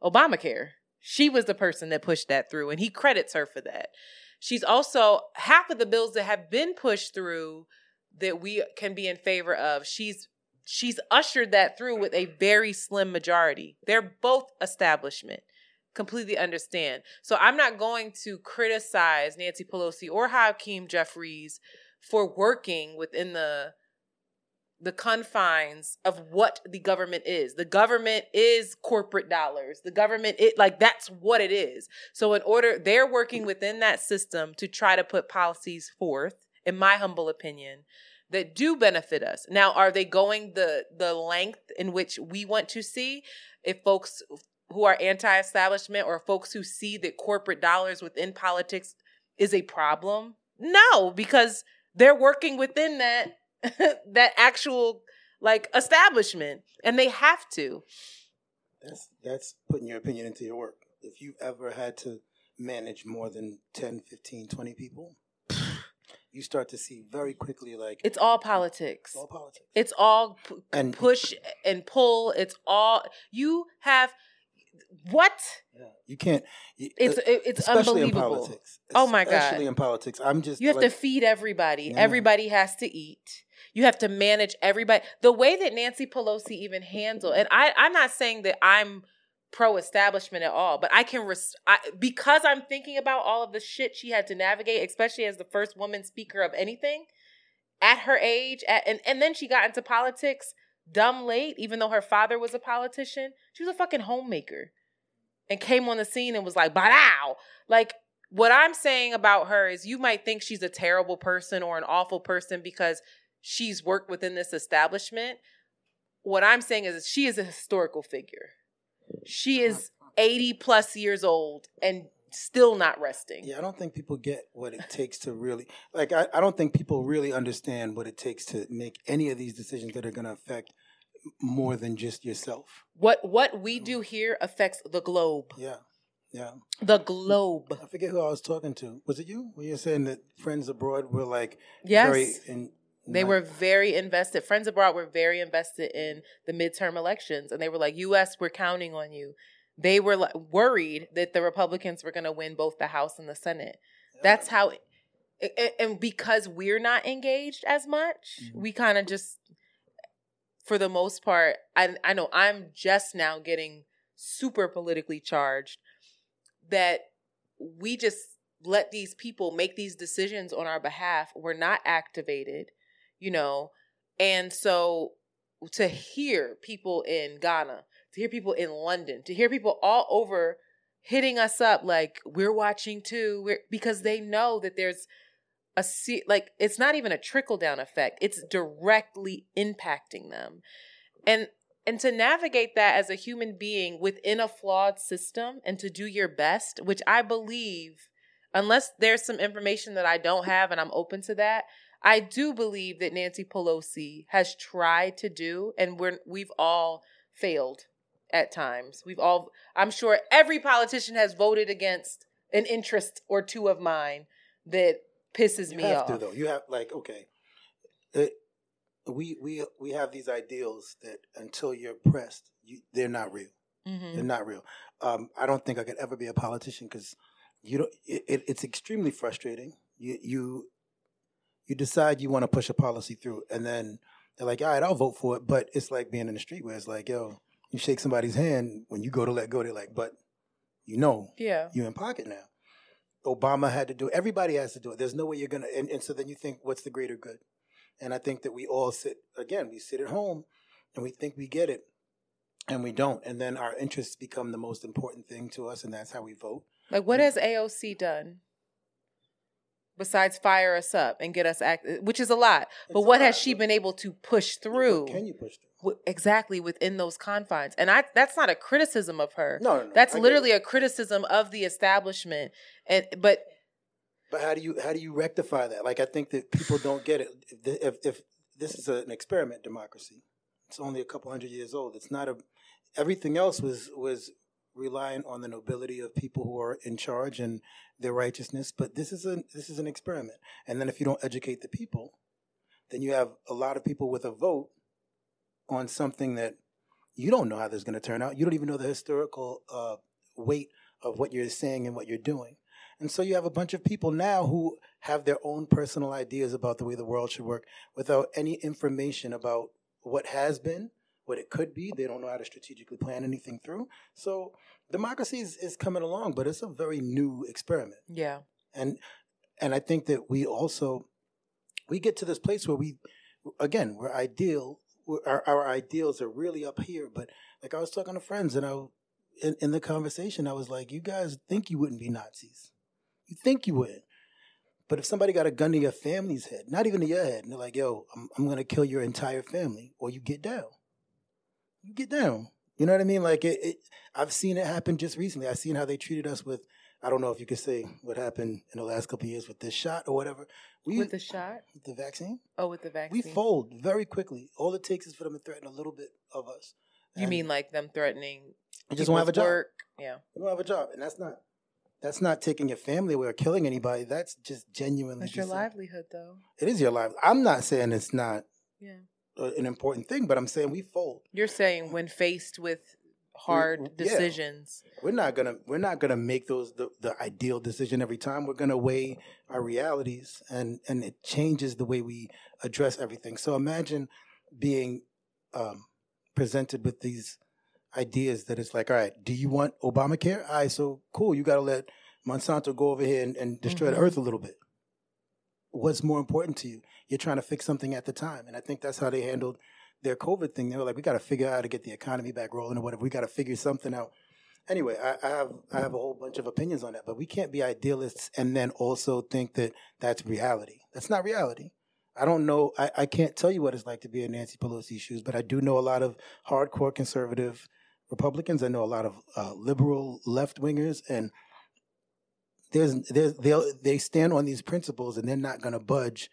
Obamacare. She was the person that pushed that through, and he credits her for that. she's also half of the bills that have been pushed through that we can be in favor of. She's she's ushered that through with a very slim majority. They're both establishment. Completely understand. So I'm not going to criticize Nancy Pelosi or Hakeem Jeffries for working within the the confines of what the government is. The government is corporate dollars. The government it like that's what it is. So in order they're working within that system to try to put policies forth in my humble opinion that do benefit us. Now, are they going the the length in which we want to see? If folks who are anti-establishment or folks who see that corporate dollars within politics is a problem? No, because they're working within that that actual like establishment and they have to. That's that's putting your opinion into your work. If you ever had to manage more than 10, 15, 20 people, you start to see very quickly like It's all politics. it's all politics. It's all p- And- push and pull. It's all you have. What? Yeah. You can't. you- It's uh, it's especially in unbelievable. politics. Oh my God. Especially in politics. I'm just. You have like, to feed everybody. Yeah. Everybody has to eat. You have to manage everybody. The way that Nancy Pelosi even handled, and I, I'm not saying that I'm pro-establishment at all, but I can res- I, because I'm thinking about all of the shit she had to navigate, especially as the first woman speaker of anything at her age, at, and and then she got into politics dumb late, even though her father was a politician. She was a fucking homemaker, and came on the scene and was like, "Wow!" Like what I'm saying about her is you might think she's a terrible person or an awful person because she's worked within this establishment. What I'm saying is she is a historical figure. She is 80 plus years old and still not resting. Yeah, I don't think people get what it takes to really like. I, I don't think people really understand what it takes to make any of these decisions that are going to affect more than just yourself. What what we do here affects the globe. Yeah, yeah. The globe. I forget who I was talking to. Was it you? When you were saying that friends abroad were like Yes. very in, They were very invested. Friends abroad were very invested in the midterm elections, and they were like, "U.S., we're counting on you." They were like, worried that the Republicans were going to win both the House and the Senate. That's how, a- and because we're not engaged as much, Mhm. we kind of just, for the most part, I I know I'm just now getting super politically charged that we just let these people make these decisions on our behalf. We're not activated, you know, and so to hear people in Ghana, to hear people in London, to hear people all over hitting us up like we're watching too, we're, because they know that there's a like it's not even a trickle down effect; it's directly impacting them, and and to navigate that as a human being within a flawed system and to do your best, which I believe, unless there's some information that I don't have and I'm open to that, I do believe that Nancy Pelosi has tried to do, and we're we've all failed at times. We've all, I'm sure, every politician has voted against an interest or two of mine that pisses You me have off. to though. You have like okay, it, we we we have these ideals that until you're pressed, you, they're not real. Mhm. They're not real. Um, I don't think I could ever be a politician because you don't. It, it, it's extremely frustrating. You you you decide you want to push a policy through, and then they're like, "All right, I'll vote for it." But it's like being in the street where it's like, "Yo, you shake somebody's hand when you go to let go." They're like, "But you know, Yeah. you're in pocket now." Obama had to do it. Everybody has to do it. There's no way you're gonna. And, and so then you think, what's the greater good? And I think that we all sit again. We sit at home, and we think we get it, and we don't. And then our interests become the most important thing to us, and that's how we vote. Like, what has AOC done besides fire us up and get us act, eh, which is a lot. But It's what a has she been able to push through? can you push through? exactly within those confines? And I that's not a criticism of her. No, no, no. That's I literally a criticism of the establishment. And but But how do you how do you rectify that? Like I think that people don't get it. If if, if this is an experiment democracy, it's only a couple hundred years old. It's not a. Everything else was was relying on the nobility of people who are in charge and their righteousness. But this is a this is an experiment. And then if you don't educate the people, then you have a lot of people with a vote on something that you don't know how this is going to turn out. You don't even know the historical uh, weight of what you're saying and what you're doing. And so you have a bunch of people now who have their own personal ideas about the way the world should work without any information about what has been, what it could be. They don't know how to strategically plan anything through. So democracy is, is coming along, but it's a very new experiment. Yeah. And and I think that we also we get to this place where we again we're ideal we're, our, our ideals are really up here but like i was talking to friends and i in, in the conversation i was like you guys think you wouldn't be nazis you think you would but if somebody got a gun to your family's head not even to your head and they're like yo i'm, I'm going to kill your entire family or you get down you get down you know what i mean like it, it i've seen it happen just recently i've seen how they treated us with I don't know if you could say what happened in the last couple of years with this shot or whatever. We, with the shot? With the vaccine? Oh, with the vaccine. We fold very quickly. All it takes is for them to threaten a little bit of us. You mean like them threatening? You just won't have a job. Work? Yeah. You don't have a job, and that's not that's not taking your family away or killing anybody. That's just genuinely. That's your livelihood, though. It is your life. I'm not saying it's not. Yeah. An important thing, but I'm saying we fold. You're saying when faced with hard we, decisions. Yeah. We're not gonna we're not gonna make those the, the ideal decision every time. We're gonna weigh our realities and and it changes the way we address everything. So imagine being um, presented with these ideas that it's like, all right, do you want Obamacare? All right, so cool, you gotta let Monsanto go over here and, and destroy mm-hmm. the earth a little bit. What's more important to you? You're trying to fix something at the time. And I think that's how they handled their COVID thing, they were like, we got to figure out how to get the economy back rolling or whatever. We got to figure something out. Anyway, I, I, have I have a whole bunch of opinions on that, but we can't be idealists and then also think that that's reality. That's not reality. I don't know. I, I can't tell you what it's like to be in Nancy Pelosi's shoes, but I do know a lot of hardcore conservative Republicans. I know a lot of uh, liberal left wingers, and there's there's they they stand on these principles and they're not going to budge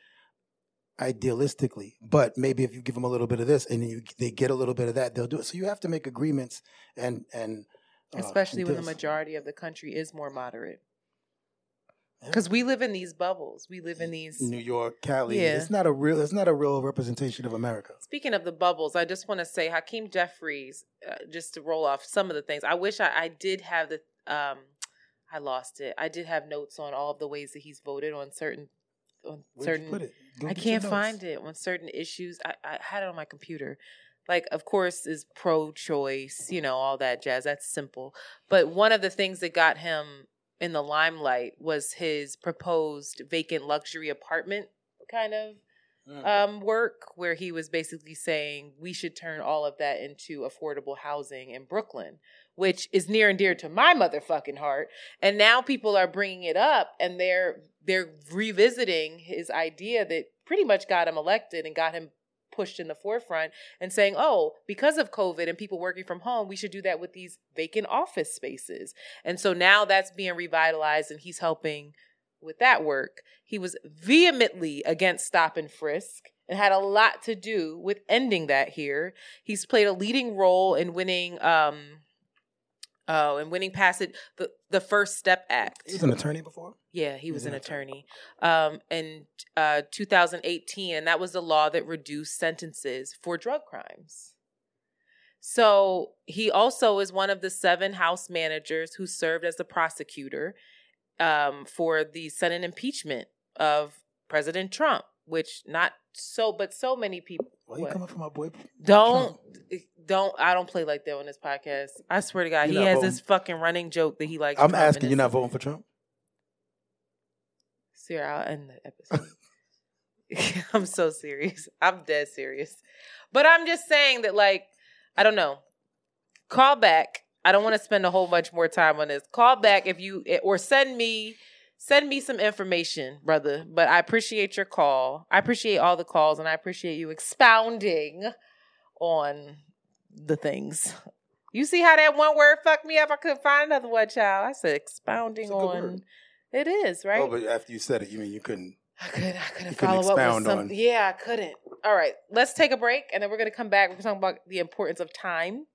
idealistically. But maybe if you give them a little bit of this and you, they get a little bit of that, they'll do it. So you have to make agreements and and uh, especially when the majority of the country is more moderate. Because yeah. we live in these bubbles, we live in these New York, Cali. Yeah. it's not a real. It's not a real representation of America. Speaking of the bubbles, I just want to say Hakeem Jeffries. Uh, just to roll off some of the things, I wish I, I did have the. Um, I lost it. I did have notes on all of the ways that he's voted on certain on Where'd certain. I can't find it on certain issues. I, I had it on my computer. Like, of course, is pro-choice, you know, all that jazz. That's simple. But one of the things that got him in the limelight was his proposed vacant luxury apartment kind of mm. um, work, where he was basically saying we should turn all of that into affordable housing in Brooklyn, which is near and dear to my motherfucking heart. And now people are bringing it up, and they're they're revisiting his idea that pretty much got him elected and got him pushed in the forefront and saying, oh, because of COVID and people working from home, we should do that with these vacant office spaces. And so now that's being revitalized and he's helping with that work. He was vehemently against stop and frisk and had a lot to do with ending that here. He's played a leading role in winning um, Oh, and winning it, the the First Step Act. He was an attorney before. Yeah, he was an attorney. Um, in uh, 2018, and that was the law that reduced sentences for drug crimes. So he also is one of the seven House managers who served as the prosecutor um, for the Senate impeachment of President Trump, which not so, but so many people. Why you coming for my boy? Don't, don't. I don't play like that on this podcast. I swear to God, you're he has voting. this fucking running joke that he likes. I'm asking, you're not voting for Trump? Sarah, I'll end the episode. I'm so serious. I'm dead serious. But I'm just saying that, like, I don't know. Call back. I don't want to spend a whole bunch more time on this. Call back if you, eh, or send me send me some information, brother. But I appreciate your call. I appreciate all the calls and I appreciate you expounding on the things. You see how that one word fucked me up? I couldn't find another one, child. I said expounding on. Word. It is, oh, right? Oh, but after you said it, you mean you couldn't. I couldn't. I couldn't follow up with something. Yeah, I couldn't. All right, let's take a break, and then we're gonna come back. We're talking about the importance of time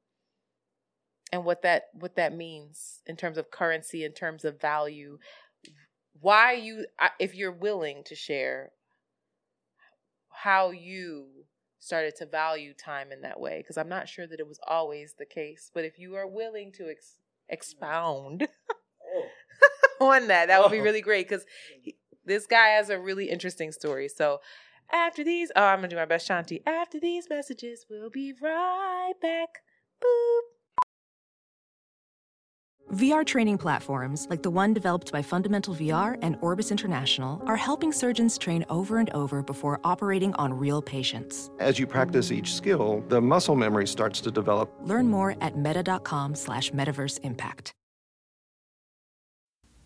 and what that what that means in terms of currency, in terms of value, why you if you're willing to share how you started to value time in that way because i'm not sure that it was always the case but if you are willing to ex- expound on that. That would be Oh. really great because this guy has a really interesting story. So after these, oh, I'm gonna do my best, Shanti. After these messages, we'll be right back. Boop. VR training platforms, like the one developed by Fundamental VR and Orbis International, are helping surgeons train over and over before operating on real patients. As you practice each skill, the muscle memory starts to develop. Learn more at meta.com slash metaverse impact.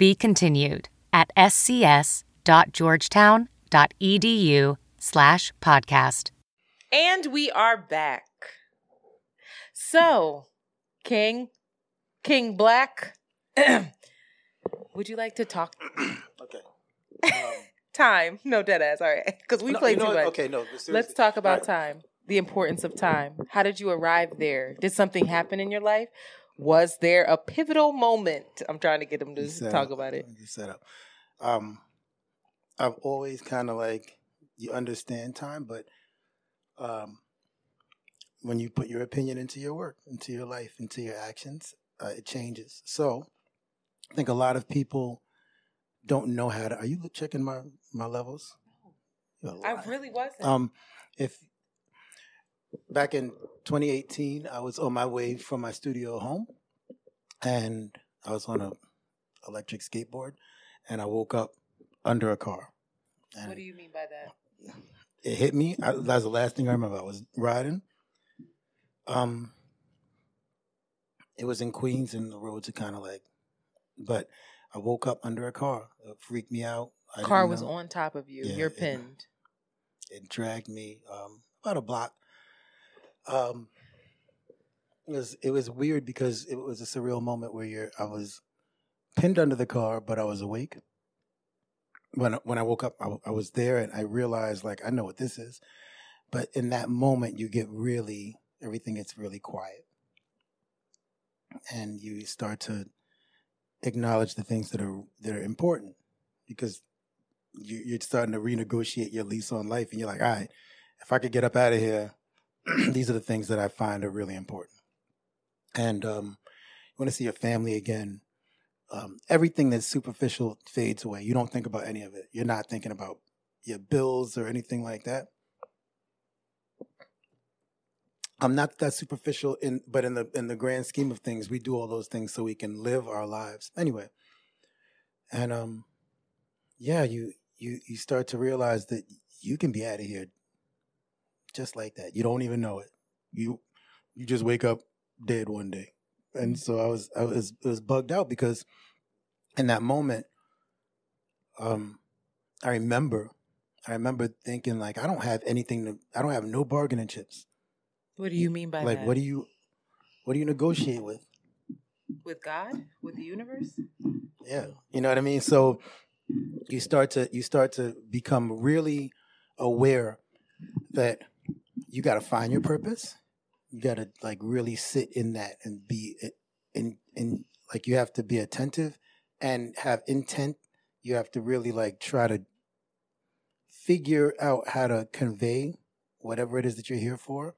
Be continued at scs.georgetown.edu slash podcast. And we are back. So, King, King Black, would you like to talk Okay. Um, time? No, dead ass. All right, because we no, played you know too what? much. Okay, no. but Let's talk about All right. time. The importance of time. How did you arrive there? Did something happen in your life? Was there a pivotal moment? I'm trying to get him to talk up. about it. You set up. Um, I've always kind of like you understand time, but um, when you put your opinion into your work, into your life, into your actions, uh, it changes. So I think a lot of people don't know how to. Are you checking my my levels? I really wasn't. Um, if back in 2018, I was on my way from my studio home, and I was on a electric skateboard, and I woke up under a car. And what do you mean by that? it hit me. I, that was the last thing I remember. I was riding. Um, it was in Queens, and the roads are kind of like, but I woke up under a car. It freaked me out. I Car was on top of you. Yeah, You're it- pinned. it dragged me um, about a block. Um, it was it was weird because it was a surreal moment where you're I was pinned under the car, but I was awake. When when I woke up, I, I was there, and I realized like I know what this is. But in that moment, you get really everything gets really quiet, and you start to acknowledge the things that are that are important because you, you're starting to renegotiate your lease on life, and you're like, all right, if I could get up out of here, these are the things that I find are really important. And um, you want to see your family again. Um, everything that's superficial fades away. You don't think about any of it. You're not thinking about your bills or anything like that. I'm not that superficial in, but in the in the grand scheme of things, we do all those things so we can live our lives anyway. And um, yeah, you you you start to realize that you can be out of here just like that. You don't even know it. You you just wake up dead one day. And so I was I was it was bugged out because in that moment, um, I remember I remember thinking like I don't have anything to I don't have no bargaining chips. What do you mean by that? like that? what do you what do you negotiate with? With God? With the universe? Yeah. You know what I mean? So you start to you start to become really aware that you got to find your purpose. You got to like really sit in that and be in in like you have to be attentive and have intent. You have to really like try to figure out how to convey whatever it is that you're here for.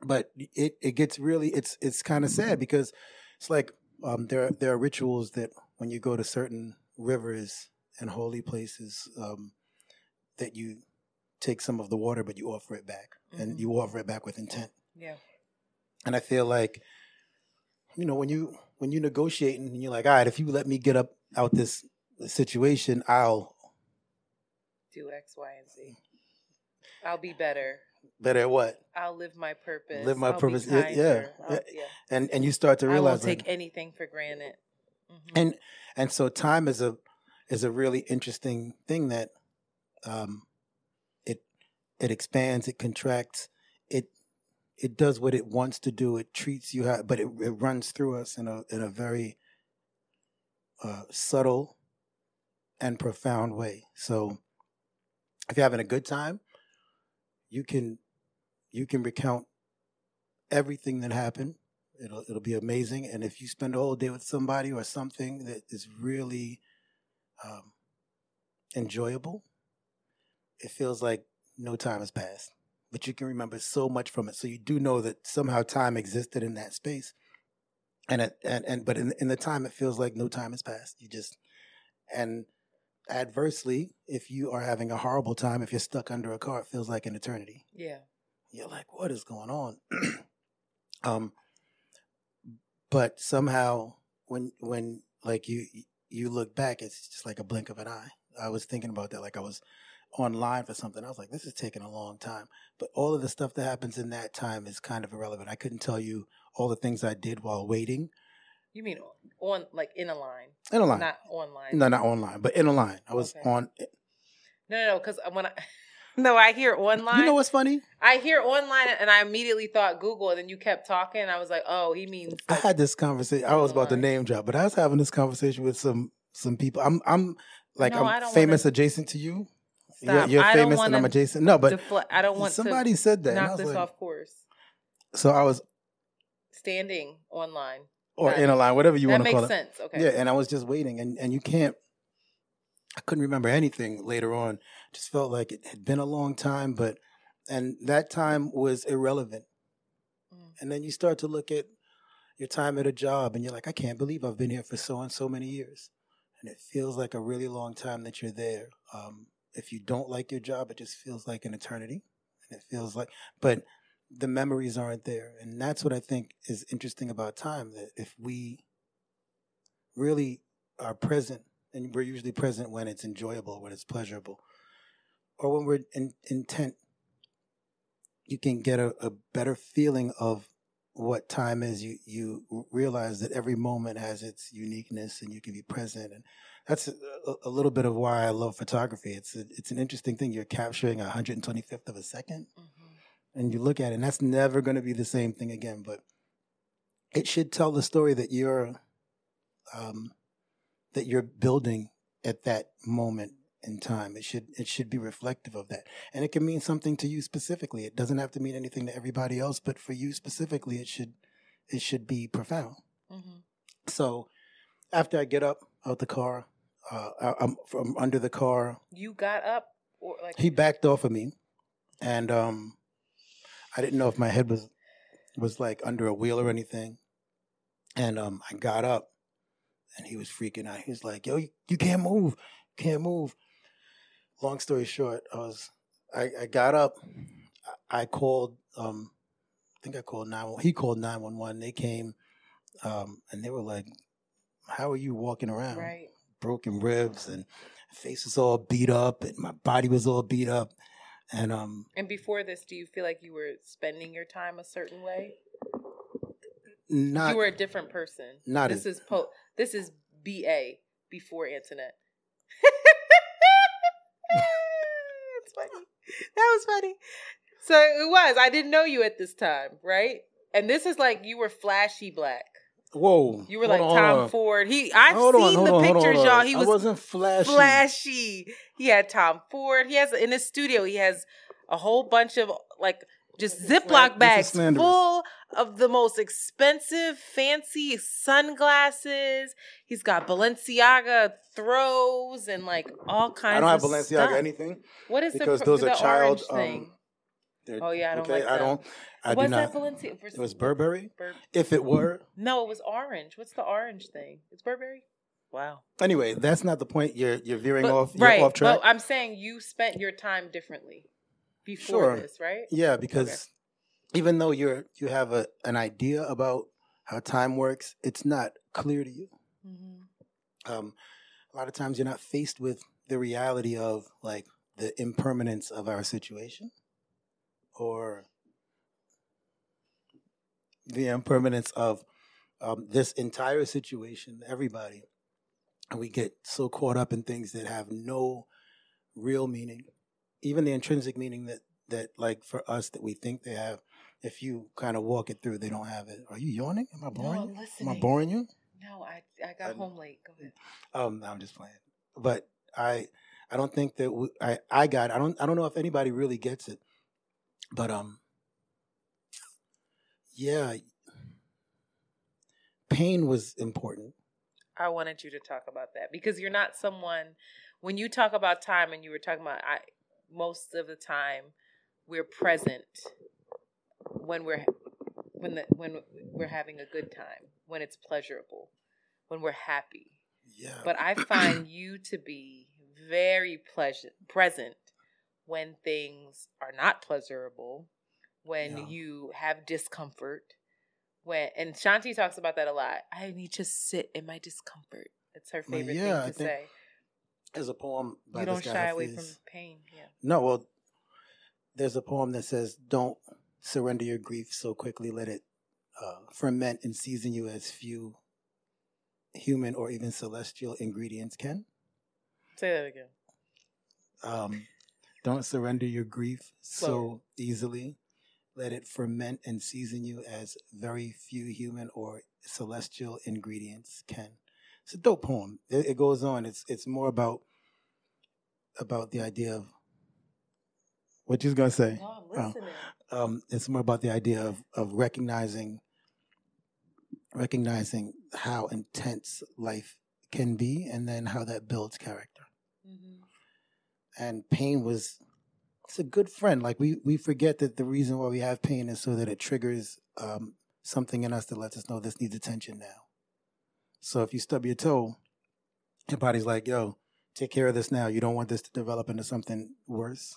But it it gets really it's it's kind of sad because it's like um, there there are rituals that when you go to certain rivers and holy places um, that you take some of the water, but you offer it back, and Mhm. you offer it back with intent. Yeah. And I feel like, you know, when you when you negotiate and you're like, all right, if you let me get up out this situation, I'll Do X, Y, and Z. I'll be better. better at what, I'll live my purpose. Live my I'll purpose. Yeah, yeah. Yeah. and and you start to realize I won't like, take anything for granted. Mhm. and and so time is a is a really interesting thing that um it expands it contracts it it does what it wants to do it treats you how but it, it runs through us in a in a very uh subtle and profound way. So if you're having a good time, you can you can recount everything that happened. It'll it'll be amazing. And if you spend a whole day with somebody or something that is really um, enjoyable, it feels like no time has passed. But you can remember so much from it. So you do know that somehow time existed in that space. And it, and and but in in the time it feels like no time has passed. You just and adversely, if you are having a horrible time, if you're stuck under a car, it feels like an eternity. Yeah. You're like, what is going on? um, but somehow when when like you you look back, it's just like a blink of an eye. I was thinking about that, like I was online for something. I was like, this is taking a long time. But all of the stuff that happens in that time is kind of irrelevant. I couldn't tell you all the things I did while waiting. You mean on like in a line? In a line, not online. No, not online, but in a line. I was Okay. on. No, no, no. Because when I no, I hear online. You know what's funny? I hear online, and I immediately thought Google, and then you kept talking, and I was like, oh, he means. I had this conversation. I was about to name drop, but I was having this conversation with some some people. I'm I'm like No, I'm famous adjacent to you. You're, you're don't famous and I'm adjacent. No, but defle- I don't want somebody to said that. knock this like- off course. So I was Standing online. or That- in a line, whatever you want to makes call it. sense. Okay. Yeah, and I was just waiting, and and you can't. I couldn't remember anything later on. Just felt like it had been a long time, but and that time was irrelevant. Mm. And then you start to look at your time at a job, and you're like, I can't believe I've been here for so and so many years, and it feels like a really long time that you're there. Um, if you don't like your job, it just feels like an eternity, and it feels like, but the memories aren't there, and that's what I think is interesting about time. That if we really are present, and we're usually present when it's enjoyable, when it's pleasurable, or when we're in, intent, you can get a, a better feeling of what time is. You you realize that every moment has its uniqueness, and you can be present. And that's a, a little bit of why I love photography. It's a, it's an interesting thing. You're capturing a 125th of a 2nd and you look at it, and that's never going to be the same thing again. But it should tell the story that you're um, that you're building at that moment in time. It should it should be reflective of that, and it can mean something to you specifically. It doesn't have to mean anything to everybody else, but for you specifically, it should it should be profound. Mhm. So after I get up out the car, uh, I- I'm from under the car. You got up, or like He backed off of me, and um, I didn't know if my head was was like under a wheel or anything. And um, I got up, and he was freaking out. He was like, "Yo, you, you can't move, can't move." Long story short, I was I, I got up. I, called. Um, I think I called nine. He called nine one one. They came, um, and they were like, "How are you walking around?" right. broken ribs and face was all beat up and my body was all beat up and um And before this, do you feel like you were spending your time a certain way? not you were a different person. not this as- is po- This is BA before Antoinette. Funny. That was funny. So it was. I didn't know you at this time, right? And this is like you were flashy black. whoa You were hold like on, Tom on. Ford. He I've Hold seen hold the on, pictures, y'all. He I was wasn't flashy flashy. He had Tom Ford. He has in his studio. He has a whole bunch of like just This is slan- Ziploc bags full of the most expensive, fancy sunglasses. He's got Balenciaga throws and like all kinds. Of. I don't have of Balenciaga stuff. anything What is because the, those the are child orange thing? um Oh, yeah, I don't okay, like I don't I was do not that Balenciaga? it was Burberry Bur- if it were no, it was orange. What's the orange thing? It's Burberry. Wow. anyway that's not the point you're you're veering But- off you're right, off track But I'm saying you spent your time differently before Sure. this, right? Yeah, because even though you're you have a an idea about how time works, it's not clear to you. Mm-hmm. Um, a lot of times you're not faced with the reality of like the impermanence of our situation or the impermanence of um, this entire situation, everybody. And we get so caught up in things that have no real meaning, even the intrinsic meaning that, that like for us that we think they have. If you kind of walk it through, they don't have it. Are you yawning? Am I boring No, you? Am I boring you? No, I I got I- home late. Go ahead. Um, no, I'm just playing. But I I don't think that we, I I got. I don't I don't know if anybody really gets it, but um, yeah, pain was important. I wanted you to talk about that because you're not someone when you talk about time and you were talking about I most of the time we're present when we're when the when we're having a good time, when it's pleasurable, when we're happy. Yeah. But I find you to be very pleasant present when things are not pleasurable, when Yeah. you have discomfort, when and Shanti talks about that a lot. I need to sit in my discomfort. It's her favorite yeah, thing to think say. There's a poem by You don't guy, shy away from pain. Yeah. No, well, there's a poem that says, "Don't surrender your grief so quickly. Let it uh, ferment and season you as few human or even celestial ingredients can." Say that again. Um, don't surrender your grief so easily. Let it ferment and season you as very few human or celestial ingredients can. It's a dope poem. It, it goes on. It's it's more about about the idea of what you was gonna say. No, I'm Oh. listening. Um, it's more about the idea of of recognizing recognizing how intense life can be, and then how that builds character Mhm. and pain was it's a good friend like we we forget that the reason why we have pain is so that it triggers um, something in us that lets us know this needs attention now so if you stub your toe your body's like yo take care of this now. You don't want this to develop into something worse.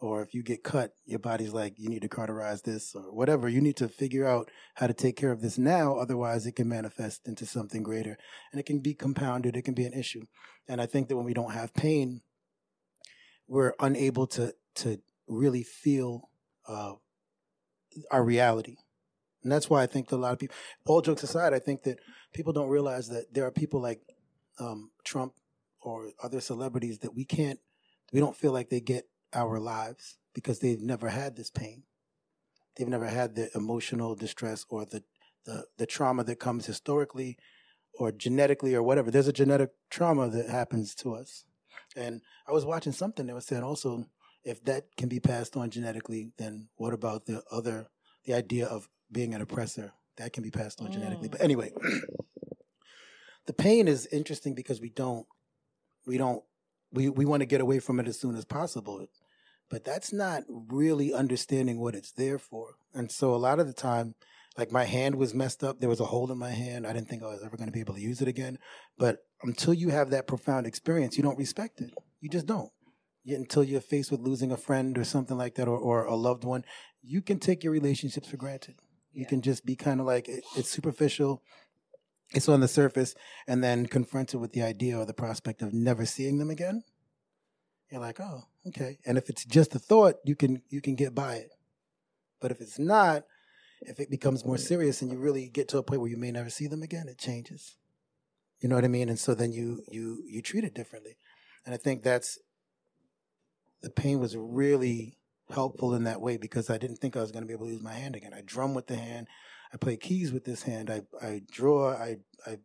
Or if you get cut your body's like you need to cauterize this or whatever. You need to figure out how to take care of this now. Otherwise it can manifest into something greater. And it can be compounded. It can be an issue. And i think that when we don't have pain we're unable to to really feel uh, our reality, and that's why I think that a lot of people. All jokes aside, I think that people don't realize that there are people like um, Trump or other celebrities that we can't, we don't feel like they get our lives because they've never had this pain. They've never had the emotional distress or the the, the trauma that comes historically or genetically or whatever. There's a genetic trauma that happens to us. And I was watching something that was saying also if that can be passed on genetically, then what about the other the idea of being an oppressor? That can be passed on genetically. Mm. But anyway, the pain is interesting because we don't we don't we, we want to get away from it as soon as possible. But that's not really understanding what it's there for. And so a lot of the time, like my hand was messed up. There was a hole in my hand. I didn't think I was ever going to be able to use it again. But until you have that profound experience, you don't respect it. You just don't. You, until you're faced with losing a friend or something like that, or, or a loved one, you can take your relationships for granted. You Yeah. can just be kind of like it, it's superficial, it's on the surface, and then confronted with the idea or the prospect of never seeing them again. You're like, oh, okay. And if it's just a thought, you can you can get by it. But if it's not, if it becomes more serious and you really get to a point where you may never see them again, it changes. You know what I mean? And so then you you you treat it differently. And I think that's the pain was really helpful in that way because I didn't think I was going to be able to use my hand again. I drum with the hand, I play keys with this hand, I I draw, I I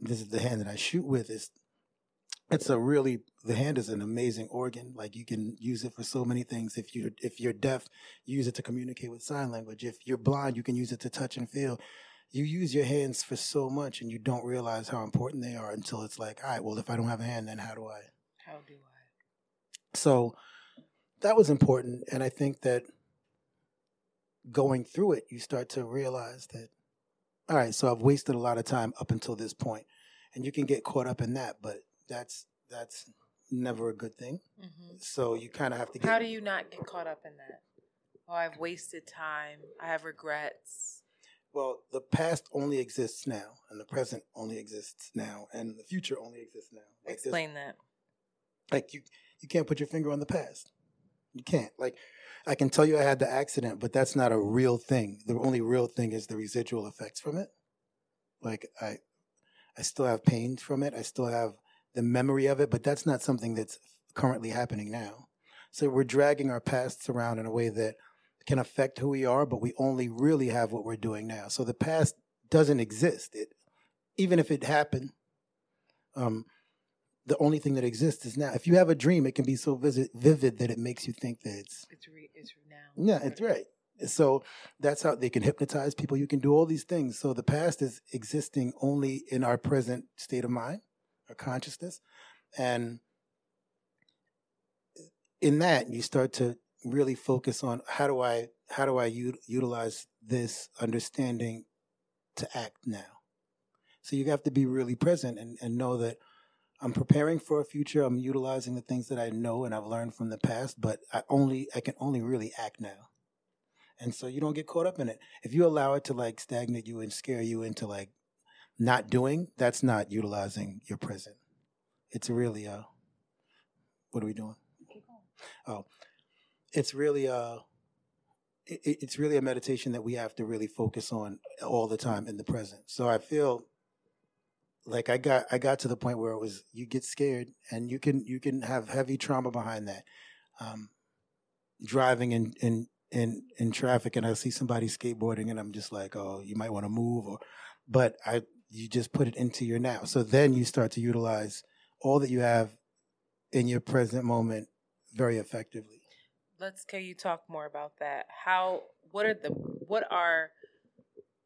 this is the hand that I shoot with. It's it's a really the hand is an amazing organ. Like you can use it for so many things. If you if you're deaf, use it to communicate with sign language. If you're blind, you can use it to touch and feel. You use your hands for so much, and you don't realize how important they are until it's like, all right, well, if I don't have a hand, then how do I? How do I? So that was important, and I think that going through it, you start to realize that, all right, so I've wasted a lot of time up until this point, and you can get caught up in that, but that's that's never a good thing. hmm So you kind of have to get. How do you not get caught up in that? Oh, I've wasted time. I have regrets. Well, the past only exists now, and the present only exists now, and the future only exists now. Like Explain that. like you you can't put your finger on the past you can't like i can tell you i had the accident but that's not a real thing. The only real thing is the residual effects from it. Like i i still have pain from it. I still have the memory of it but that's not something that's currently happening now. So we're dragging our pasts around in a way that can affect who we are but we only really have what we're doing now. So the past doesn't exist. It even if it happened um the only thing that exists is now. If you have a dream, it can be so vivid, vivid that it makes you think that it's It's re- it's now. yeah, it's right. So that's how they can hypnotize people. You can do all these things. So the past is existing only in our present state of mind our consciousness. And in that, you start to really focus on how do I how do I u- utilize this understanding to act now. So you have to be really present and, and know that I'm preparing for a future. I'm utilizing the things that I know and I've learned from the past, but I only I can only really act now. And so you don't get caught up in it. If you allow it to like stagnate you and scare you into like not doing, that's not utilizing your present. It's really uh what are we doing? Oh. It's really uh it, it- it's really a meditation that we have to really focus on all the time in the present. So I feel like I got I got to the point where it was you get scared and you can you can have heavy trauma behind that. Um, driving in in in in traffic and I see somebody skateboarding and I'm just like, oh, you might want to move or but I you just put it into your now. So then you start to utilize all that you have in your present moment very effectively. Let's can you talk more about that? How what are the what are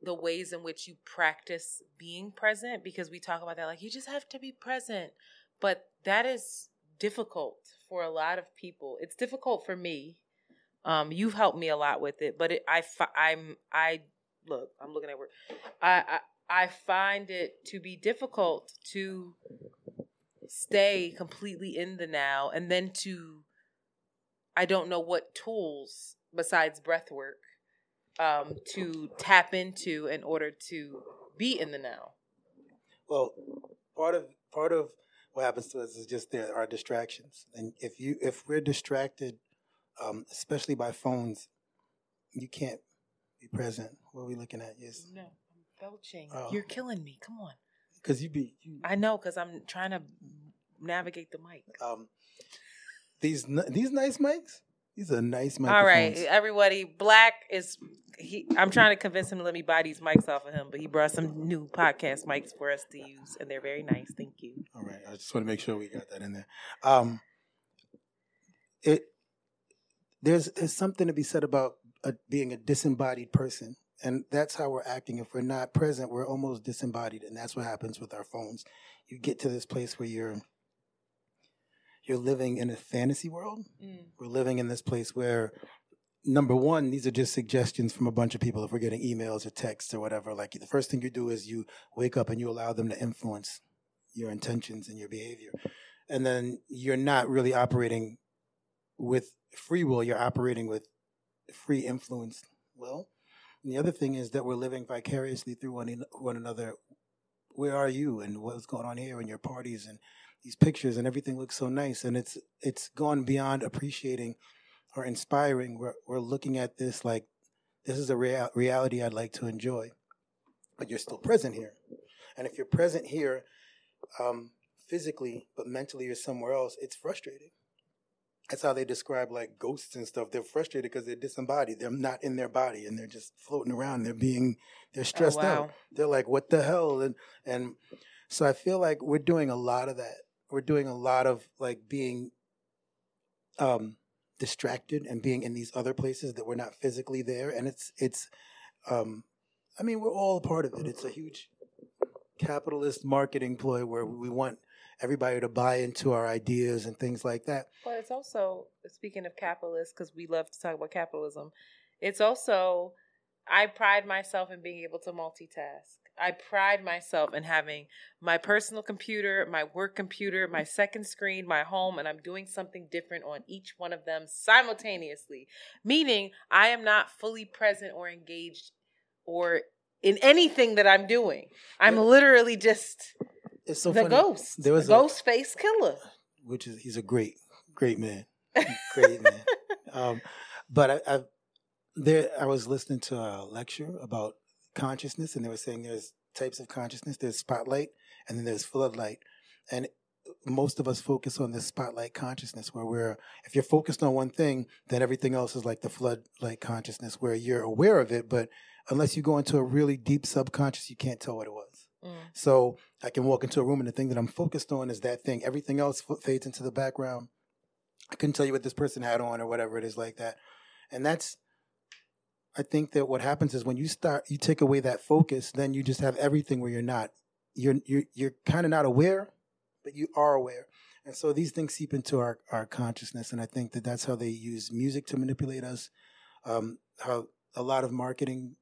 the ways in which you practice being present because we talk about that like you just have to be present, but that is difficult for a lot of people. It's difficult for me. Um you've helped me a lot with it, but it, I I'm I look, I'm looking at work. I, I I find it to be difficult to stay completely in the now and then to I don't know what tools besides breath work um, to tap into in order to be in the now. Well, part of part of what happens to us is just there are distractions, and if you if we're distracted, um, especially by phones, you can't be present. What are we looking at? Yes, No, I'm belching. Oh. You're killing me. Come on. because you be you, I know because I'm trying to navigate the mic. um these these nice mics. These are nice microphones. All right, everybody. Black is. He, I'm trying to convince him to let me buy these mics off of him, but he brought some new podcast mics for us to use, and they're very nice. Thank you. All right. I just want to make sure we got that in there. Um, it there's there's something to be said about uh being a disembodied person, and that's how we're acting. If we're not present, we're almost disembodied, and that's what happens with our phones. You get to this place where you're you're living in a fantasy world. Mm. We're living in this place where number one, these are just suggestions from a bunch of people. If we're getting emails or texts or whatever, like the first thing you do is you wake up and you allow them to influence your intentions and your behavior. And then you're not really operating with free will, you're operating with free influence will. And the other thing is that we're living vicariously through one, one another. Where are you and what's going on here and your parties and these pictures and everything looks so nice and it's it's gone beyond appreciating or inspiring. We're we're looking at this like this is a rea- reality I'd like to enjoy, but you're still present here. And if you're present here, um, physically but mentally you're somewhere else, it's frustrating. That's how they describe like ghosts and stuff. They're frustrated because they're disembodied. They're not in their body and they're just floating around. They're being they're stressed wow. out. They're like, what the hell? And and so I feel like we're doing a lot of that. We're doing a lot of like being um distracted and being in these other places that we're not physically there. And it's it's um I mean we're all part of it. It's a huge capitalist marketing ploy where we want everybody to buy into our ideas and things like that. But it's also speaking of capitalists, because we love to talk about capitalism. It's also I pride myself in being able to multitask. I pride myself in having my personal computer, my work computer, my second screen, my home, and I'm doing something different on each one of them simultaneously. Meaning, I am not fully present or engaged or in anything that I'm doing. I'm literally just It's so the funny. ghost, There was the a- Ghostface Killah. which is he's a great, great man, great man. Um, but I, I, there, I was listening to a lecture about consciousness, and they were saying there's types of consciousness. There's spotlight, and then there's floodlight, and most of us focus on this spotlight consciousness, where we're if you're focused on one thing, then everything else is like the floodlight consciousness, where you're aware of it, but unless you go into a really deep subconscious, you can't tell what it was. Mm. So I can walk into a room and the thing that I'm focused on is that thing. Everything else f- fades into the background. I couldn't tell you what this person had on or whatever it is like that. And that's, I think that what happens is when you start, you take away that focus, then you just have everything where you're not, you're, you're, you're kind of not aware, but you are aware. And so these things seep into our, our consciousness. And I think that that's how they use music to manipulate us. Um, how a lot of marketing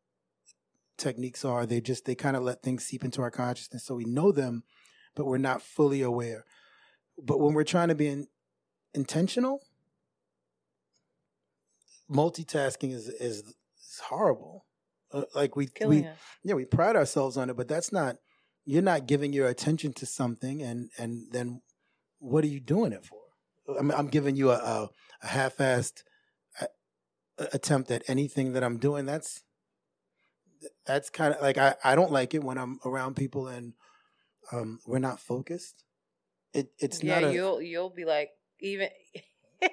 techniques are. They just they kind of let things seep into our consciousness, so we know them, but we're not fully aware. But when we're trying to be in, intentional, multitasking is is, is horrible. Uh, like we Killing we us. yeah we pride ourselves on it, but that's not. You're not giving your attention to something, and and then what are you doing it for? I'm, I'm giving you a, a, a half-assed attempt at anything that I'm doing. That's that's kind of like I, I don't like it when I'm around people and um, we're not focused. It it's yeah, not a you'll you'll be like even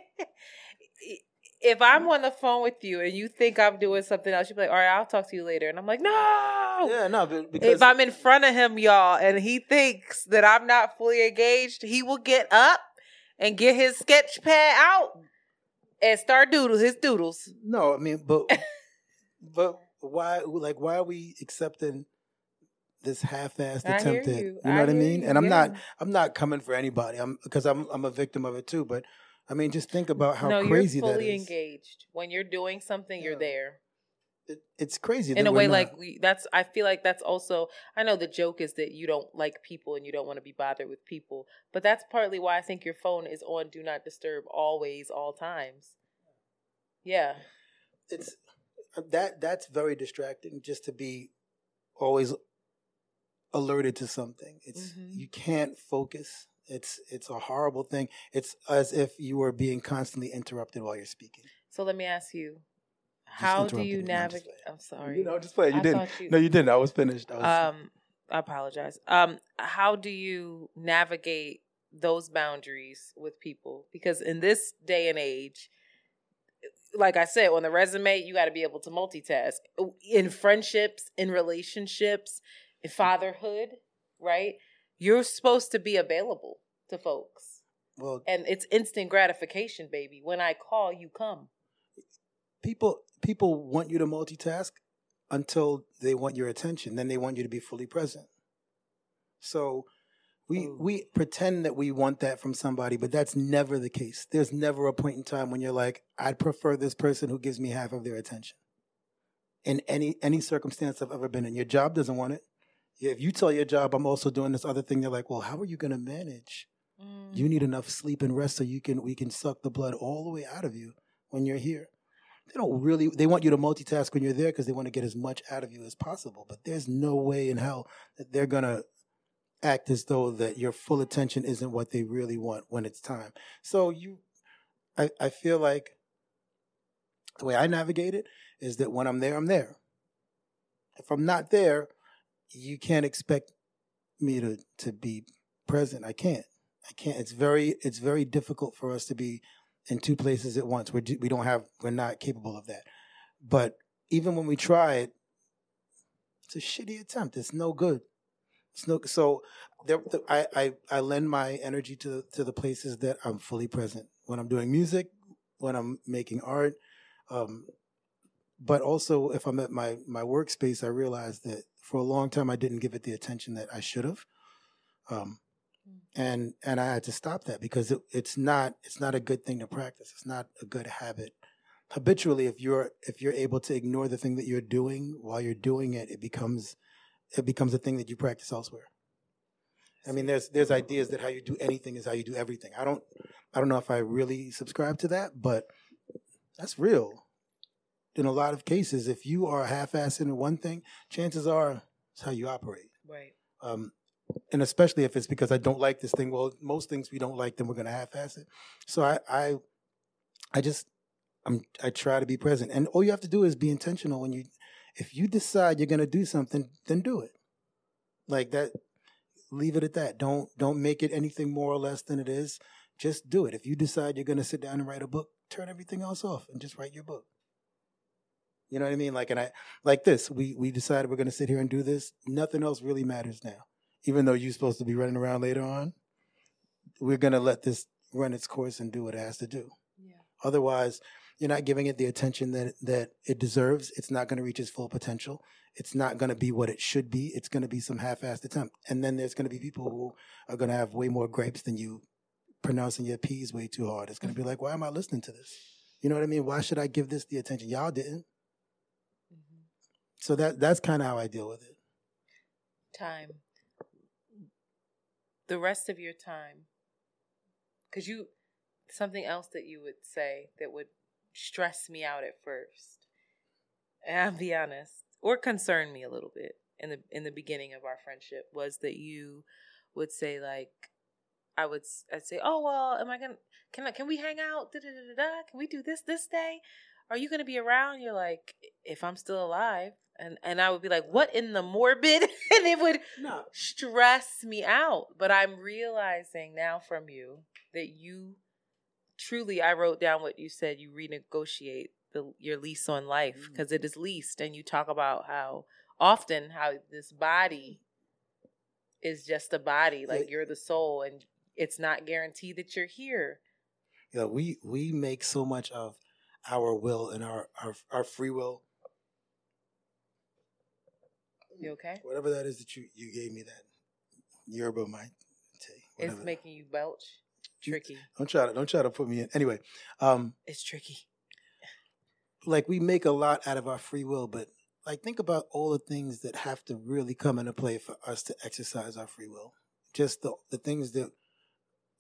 if I'm mm. on the phone with you and you think I'm doing something else, you'll be like, "All right, I'll talk to you later," and I'm like, "No." yeah no but because If I'm in front of him, y'all, and he thinks that I'm not fully engaged, he will get up and get his sketch pad out and start doodle his doodles. no I mean but but why like why are we accepting this half-assed I attempt at you. you know I what I mean and I'm not. I'm not coming for anybody I'm because I'm I'm a victim of it too but I mean just think about how no, crazy you're fully is engaged. When you're doing something, you're there. it, it's crazy in that a way not. like we, that's i feel like that's also i know the joke is that you don't like people and you don't want to be bothered with people but that's partly why i think your phone is on do not disturb always all times yeah it's uh, that that's very distracting just to be always alerted to something it's Mhm. you can't focus it's it's a horrible thing. It's as if you were being constantly interrupted while you're speaking. So let me ask you how do you me. No, I'm just navigate i'm sorry. You know just play you I didn't you- no you didn't. I was finished. I was, um i apologize. Um how do you navigate those boundaries with people? Because in this day and age like i said on the resume you got to be able to multitask. In friendships in relationships in fatherhood right you're supposed to be available to folks. Well and it's instant gratification baby. When i call you come. People people want you to multitask until they want your attention. Then they want you to be fully present. So we Ooh. we pretend that we want that from somebody but that's never the case. There's never a point in time when you're like i'd prefer this person who gives me half of their attention. In any any circumstance i've ever been in. Your job doesn't want it if you tell your job i'm also doing this other thing they're like well how are you going to manage Mm. you need enough sleep and rest so you can we can suck the blood all the way out of you when you're here. They don't really they want you to multitask when you're there because they want to get as much out of you as possible but there's no way in hell that they're going to act as though that your full attention isn't what they really want when it's time. So you i, I feel like the way i navigate it is that when i'm there i'm there. If i'm not there you can't expect me to to be present i can't i can't it's very it's very difficult for us to be in two places at once. We're, we don't have, we're not capable of that. But even when we try it, it's a shitty attempt. It's no good. It's no. So there, I, I, I lend my energy to to the places that I'm fully present when I'm doing music, when I'm making art. Um, but also, if I'm at my my workspace, I realize that for a long time I didn't give it the attention that I should have. Um, and and I had to stop that because it, it's not it's not a good thing to practice. It's not a good habit. Habitually, if you're if you're able to ignore the thing that you're doing while you're doing it, it becomes it becomes a thing that you practice elsewhere. I mean, there's there's ideas that how you do anything is how you do everything. I don't I don't know if I really subscribe to that, but that's real. In a lot of cases, if you are half-assed in one thing, chances are it's how you operate. right Um, and especially if it's because I don't like this thing. Well, most things we don't like, then we're going to half-ass it. So I, I, I just, I'm, I try to be present, and all you have to do is be intentional. When you, if you decide you're going to do something, then do it. Like that, leave it at that. Don't, don't make it anything more or less than it is. Just do it. If you decide you're going to sit down and write a book, turn everything else off and just write your book. You know what I mean? Like, and I like this. We we decided we're going to sit here and do this. Nothing else really matters now. Even though you're supposed to be running around later on, we're going to let this run its course and do what it has to do. Yeah. Otherwise, you're not giving it the attention that that it deserves. It's not going to reach its full potential. It's not going to be what it should be. It's going to be some half-assed attempt. And then there's going to be people who are going to have way more grapes than you pronouncing your P's way too hard. It's going to be like, why am I listening to this? You know what I mean? Why should I give this the attention? Y'all didn't. So that that's kind of how I deal with it. Time. The rest of your time. Because you, something else that you would say that would stress me out at first. And I'll be honest, or concern me a little bit in the in the beginning of our friendship was that you would say like, I would I'd say, oh well, am I gonna can I can we hang out? Da, da, da, da, da. Can we do this this day? Are you gonna be around? You're like, if I'm still alive, and and I would be like, what in the morbid? and it would No. stress me out. But I'm realizing now from you that you truly, I wrote down what you said. You renegotiate the your lease on life Mm. because it is leased, and you talk about how often how this body is just a body, like Yeah. you're the soul, and it's not guaranteed that you're here. You know, we we make so much of our will and our our, our free will, You okay? whatever that is that you you gave me that yerba might say. It's making you belch. Tricky. Don't try to don't try to put me in. Anyway, um, It's tricky. like we make a lot out of our free will, but like think about all the things that have to really come into play for us to exercise our free will. Just the the things that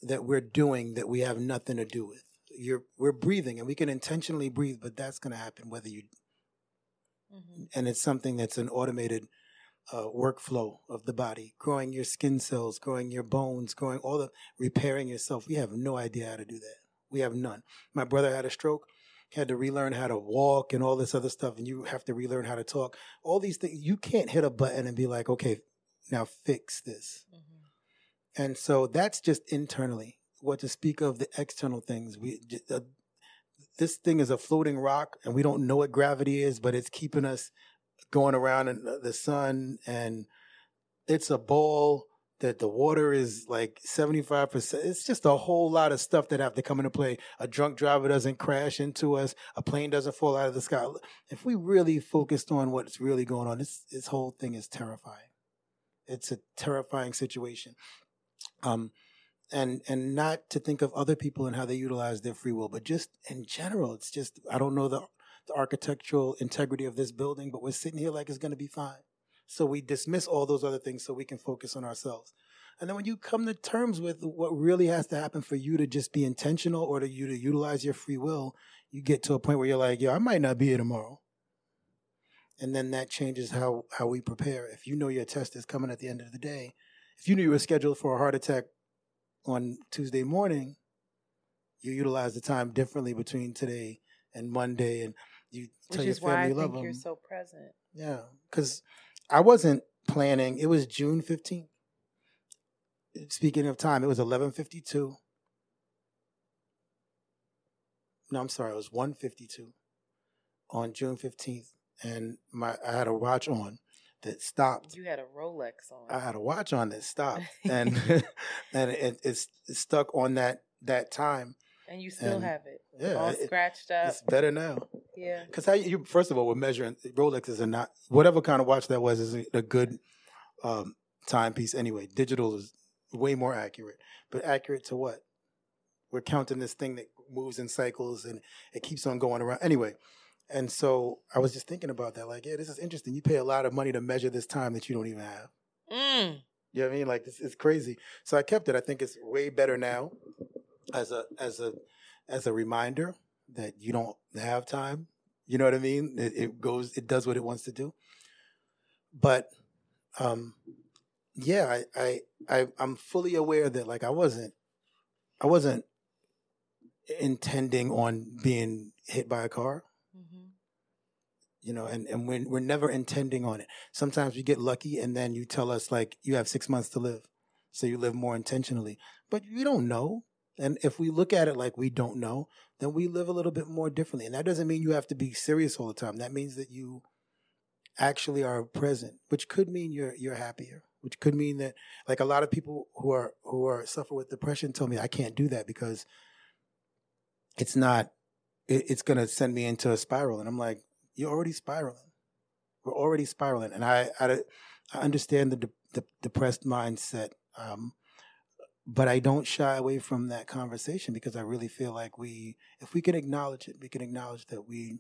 that we're doing that we have nothing to do with. You're we're breathing and we can intentionally breathe, but that's going to happen whether you hmm and it's something that's an automated uh, workflow of the body, growing your skin cells, growing your bones, growing all the repairing yourself. We have no idea how to do that. We have none. My brother had a stroke, had to relearn how to walk and all this other stuff, and you have to relearn how to talk. All these things, you can't hit a button and be like, okay, now fix this. hmm And so that's just internally. What to speak of the external things, we uh, this thing is a floating rock, and we don't know what gravity is, but it's keeping us going around in the sun, and it's a ball that the water is like seventy five percent. It's just a whole lot of stuff that have to come into play. A drunk driver doesn't crash into us. A plane doesn't fall out of the sky. If we really focused on what's really going on, this this whole thing is terrifying. It's a terrifying situation. Um, and and not to think of other people and how they utilize their free will, but just in general, it's just I don't know the the architectural integrity of this building, but we're sitting here like it's going to be fine. So we dismiss all those other things so we can focus on ourselves. And then when you come to terms with what really has to happen for you to just be intentional or to you to utilize your free will, you get to a point where you're like, yo, I might not be here tomorrow. And then that changes how how we prepare. If you know your test is coming at the end of the day, if you knew you were scheduled for a heart attack on Tuesday morning, you utilize the time differently between today and Monday, and you tell Which your is why I family you love think you're so present. Yeah, because I wasn't planning. It was June fifteenth. Speaking of time, it was eleven fifty two. No, I'm sorry, it was one fifty two on June fifteenth, and my I had a watch on that stopped. You had a Rolex on. I had a watch on that stopped, and and it, it's, it's stuck on that that time. and you still and- have it. yeah, all it- scratched up. It's better now. Yeah. Because how you first of all we're measuring Rolexes are not whatever kind of watch that was is a, a good um, timepiece anyway. Digital is way more accurate, but accurate to what? We're counting this thing that moves in cycles and it keeps on going around anyway. And so I was just thinking about that, like, yeah, this is interesting. You pay a lot of money to measure this time that you don't even have. Mm. You know what I mean? Like this is crazy. So I kept it. I think it's way better now as a as a as a reminder that you don't have time. You know what I mean? It, it goes it does what it wants to do. But um yeah, I, I I I'm fully aware that like I wasn't I wasn't intending on being hit by a car hmm you know, and, and we're, we're never intending on it. Sometimes we get lucky and then you tell us like you have six months to live. So you live more intentionally, but you don't know. And if we look at it like we don't know, then we live a little bit more differently. And that doesn't mean you have to be serious all the time. That means that you actually are present, which could mean you're you're happier, which could mean that like a lot of people who are who are suffer with depression tell me I can't do that because it's not it, it's going to send me into a spiral and I'm like you're already spiraling. We're already spiraling and I I, I understand the, de- the depressed mindset um, but I don't shy away from that conversation because I really feel like we, if we can acknowledge it, we can acknowledge that we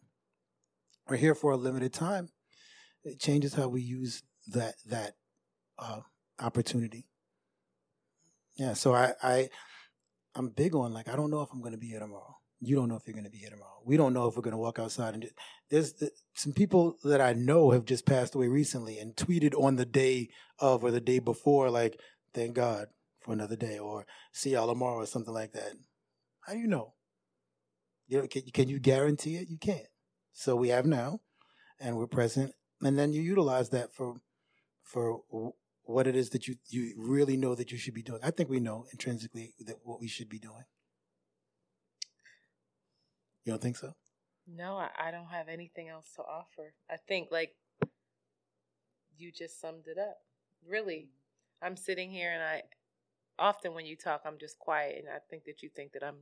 are here for a limited time. It changes how we use that that uh, opportunity. Yeah, so I, I I'm big on like I don't know if I'm going to be here tomorrow. You don't know if you're going to be here tomorrow. We don't know if we're going to walk outside and just, there's the, some people that I know have just passed away recently and tweeted on the day of or the day before like thank God for another day or see y'all tomorrow or something like that. How do you know? You know, can, can you guarantee it? You can't. So we have now, and we're present, and then you utilize that for for what it is that you you really know that you should be doing. I think we know intrinsically that what we should be doing. You don't think so? No, I, I don't have anything else to offer. I think like you just summed it up. Really, I'm sitting here and I often when you talk, I'm just quiet, and I think that you think that I'm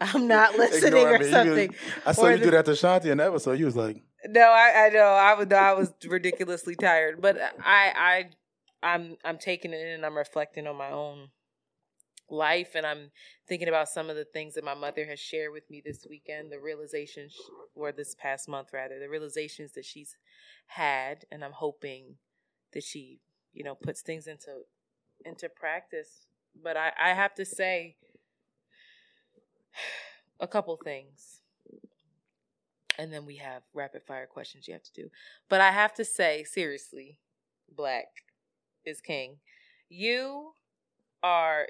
I'm not listening or something. I saw you do that to Shanti in that episode. You was like, No, I, I know I was I was ridiculously tired, but I I I'm I'm taking it in and I'm reflecting on my own life and I'm thinking about some of the things that my mother has shared with me this weekend, the realizations or this past month rather, the realizations that she's had and I'm hoping that she, you know, puts things into into practice. But I, I have to say a couple things. And then we have rapid fire questions you have to do. But I have to say, seriously, Black is king. You are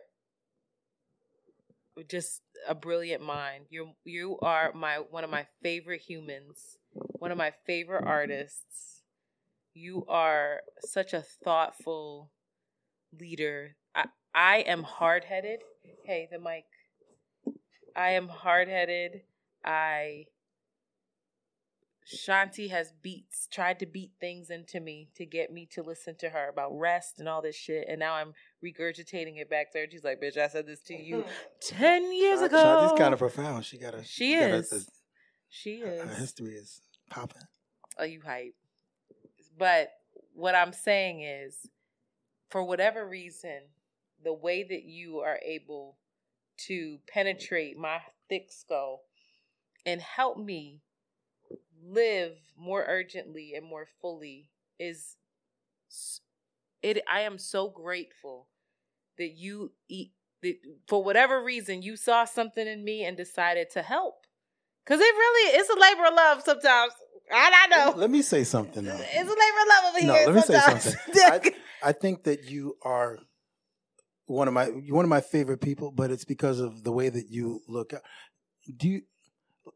just a brilliant mind. You you are my one of my favorite humans, one of my favorite artists. You are such a thoughtful leader. I, I am hard headed. Hey, the mic. I am hard headed. I Shanti has beats tried to beat things into me to get me to listen to her about rest and all this shit, and now I'm regurgitating it back to her. She's like, "Bitch, I said this to you ten years ago." Shanti's kind of profound. She got a. She got is. A, a, she is. Her history is popping. Oh, you hype. But what I'm saying is, for whatever reason, the way that you are able to penetrate my thick skull and help me live more urgently and more fully is it I am so grateful that you eat that for whatever reason you saw something in me and decided to help cuz it really is a labor of love sometimes I, I know. Let me say something though. It's a labor of love over no, here. let me sometimes. say something. I, I think that you are one of my one of my favorite people, but it's because of the way that you look. Do you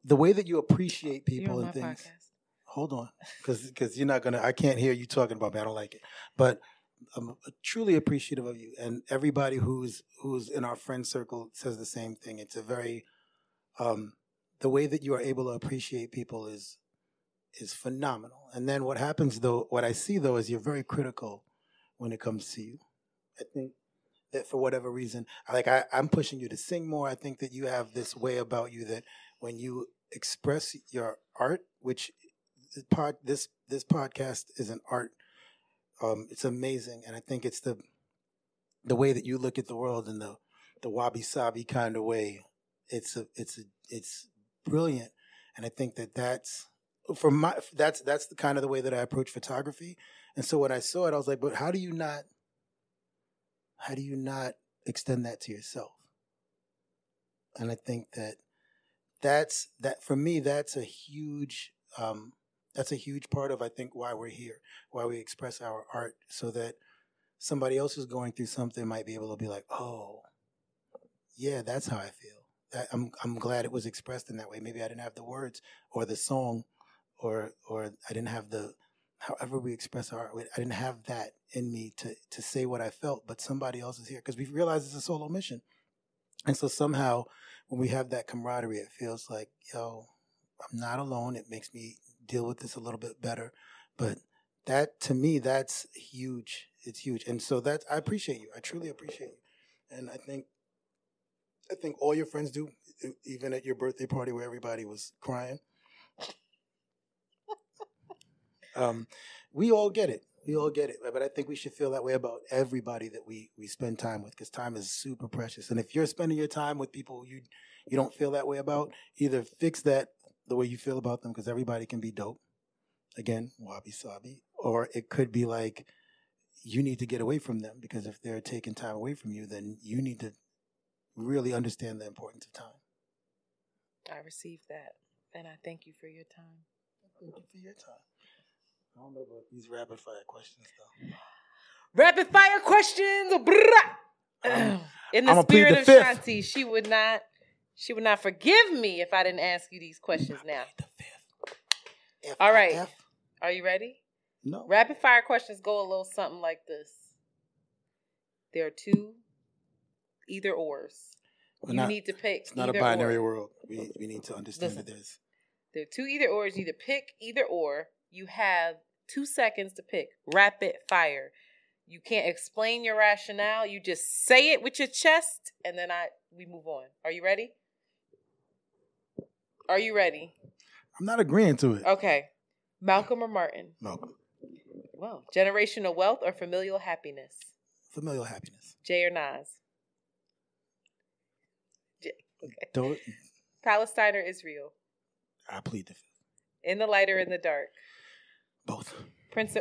the way that you appreciate people and things? Podcast. Hold on, because because you're not gonna. I can't hear you talking about me. I don't like it, but I'm truly appreciative of you and everybody who's who's in our friend circle says the same thing. It's a very um, the way that you are able to appreciate people is is phenomenal. And then what happens though, what I see though, is you're very critical when it comes to you. I think that for whatever reason, like I, I'm pushing you to sing more. I think that you have this way about you that when you express your art, which pod, this this podcast is an art. Um, it's amazing, and I think it's the the way that you look at the world in the the wabi sabi kind of way. It's a it's a it's brilliant, and I think that that's for my that's that's the kind of the way that I approach photography. And so when I saw it, I was like, but how do you not how do you not extend that to yourself? And I think that that's that for me that's a huge um, that's a huge part of I think why we're here, why we express our art, so that somebody else who's going through something might be able to be like, oh, yeah, that's how I feel. I'm I'm glad it was expressed in that way. Maybe I didn't have the words or the song, or or I didn't have the however we express our art. I didn't have that in me to to say what I felt, but somebody else is here because we realize it's a solo mission. And so somehow when we have that camaraderie, it feels like, yo, I'm not alone. It makes me deal with this a little bit better. But that to me, that's huge. It's huge. And so that's I appreciate you. I truly appreciate you. And I think I think all your friends do, even at your birthday party where everybody was crying. Um, we all get it. We all get it. But I think we should feel that way about everybody that we we spend time with because time is super precious. And if you're spending your time with people you you don't feel that way about, either fix that the way you feel about them because everybody can be dope. Again, wabi sabi. Or it could be like you need to get away from them because if they're taking time away from you, then you need to really understand the importance of time. I received that, and I thank you for your time. Thank you for your time. I don't know about these rapid fire questions though. Rapid fire questions. brrrah. Um, In the I'ma plead spirit the of fifth. Shanti, she would not. She would not forgive me if I didn't ask you these questions now. The fifth. F All right. F? Are you ready? No. Rapid fire questions go a little something like this. There are two either ors. We're you not- need to pick. It's not a either binary or. world. We we need to understand Listen. that there's There are two either ors. You either pick either or. You have two seconds to pick. Rapid fire. You can't explain your rationale. You just say it with your chest, and then I we move on. Are you ready? Are you ready? I'm not agreeing to it. Okay. Malcolm or Martin? Malcolm. Well, generational wealth or familial happiness? Familial happiness. Jay or Nas? J- okay. Don't Palestine or Israel? I plead the fifth. In the light or in the dark? Both. Prince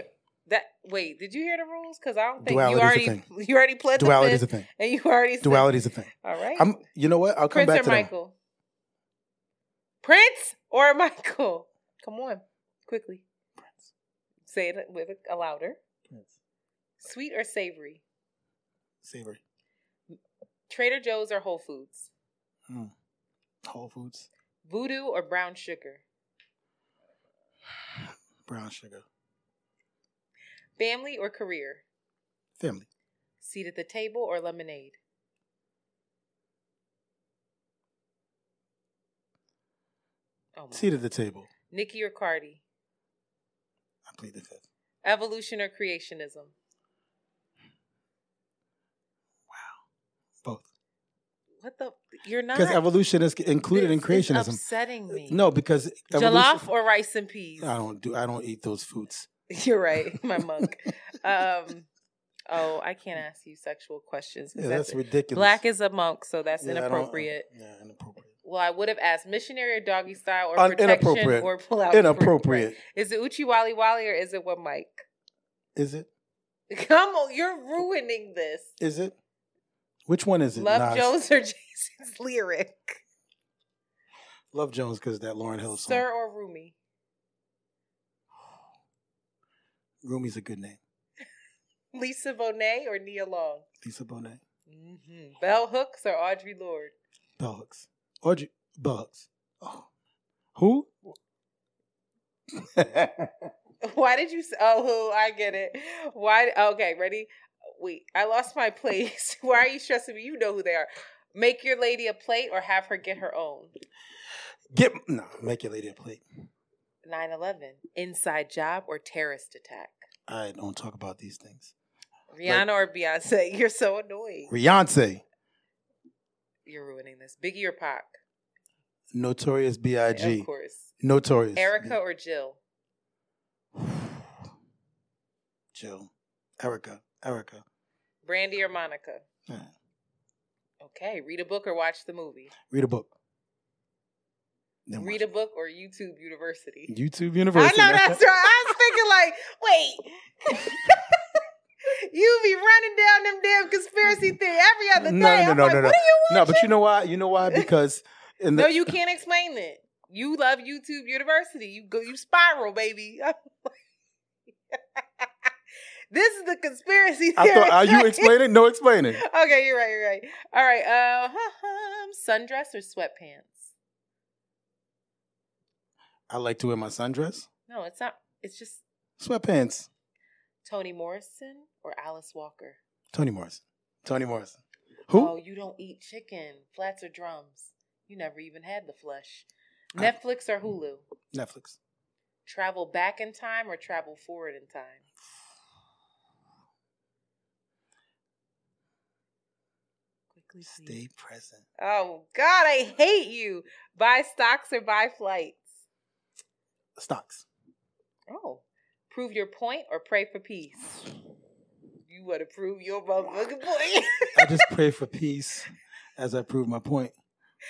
that wait, did you hear the rules? Because I don't think Duality you already you already pled Duality the is a thing. and you already said, Duality is a thing. All right. I'm you know what? I'll come Prince back or to that. Michael? Prince or Michael? Come on, quickly. Prince. Say it with a louder. Prince. Sweet or savory? Savory. Trader Joe's or Whole Foods? Mm. Whole Foods. Voodoo or brown sugar? Brown sugar. Family or career? Family. Seat at the table or lemonade? Oh. Seat at the table. Nikki or Cardi? I plead the fifth. Evolution or creationism? Wow. Both. What the? You're not. Because evolution is included in creationism. upsetting me. No, because Jollof or rice and peas? I don't do. I don't eat those foods. You're right, my monk. um, oh, I can't ask you sexual questions. Yeah, that's ridiculous. Black is a monk, so that's Yeah, inappropriate. Yeah, inappropriate. Well, I would have asked missionary or doggy style or Un- protection inappropriate. or pull out. Inappropriate. Is it Uchi Wally Wally or is it what Mike? Is it? Come on, you're ruining this. Is it? Which one is it? Love Nas? Jones or Jason's lyric? Love Jones because that Lauryn Hill song. Sir or Rumi? Rumi's a good name. Lisa Bonet or Nia Long? Lisa Bonet. Mm-hmm. Bell Hooks or Audre Lorde? Bell Hooks. Audre Bell Hooks. Oh. Who? Why did you say, oh, who? I get it. Why? Okay, ready? Wait, I lost my place. Why are you stressing me? You know who they are. Make your lady a plate or have her get her own. Get no, make your lady a plate. 9 11. Inside job or terrorist attack? I don't talk about these things. Rihanna or Beyonce? You're so annoying. Beyonce, You're ruining this. Biggie or Pac? Notorious B.I.G. Of course. Notorious. Erykah or Jill? Jill. Erykah. Erykah. Brandy or Monica? Yeah. Okay. Read a book or watch the movie? Read a book. Then Read a book or YouTube University? YouTube University. I know that's right. I was thinking like, wait. you be running down them damn conspiracy theory every other day. No, no, I'm no, like, no, no. what are you No, but you know why? You know why? Because in the no, you can't explain it. You love YouTube University. You go, you spiral, baby. This is the conspiracy I theory. thought are you explaining? No explaining. okay, you're right. You're right. All right. Uh, sundress or sweatpants? I like to wear my sundress. No, it's not. It's just Sweatpants. Toni Morrison or Alice Walker. Toni Morrison. Toni Morrison. Who? Oh, you don't eat chicken, flats or drums. You never even had the flesh. Netflix or Hulu? Netflix. Travel back in time or travel forward in time? Quickly, please. Stay present. Oh God, I hate you. Buy stocks or buy flights? Stocks. Oh, prove your point or pray for peace? You want to prove your motherfucking point? I just pray for peace as I prove my point.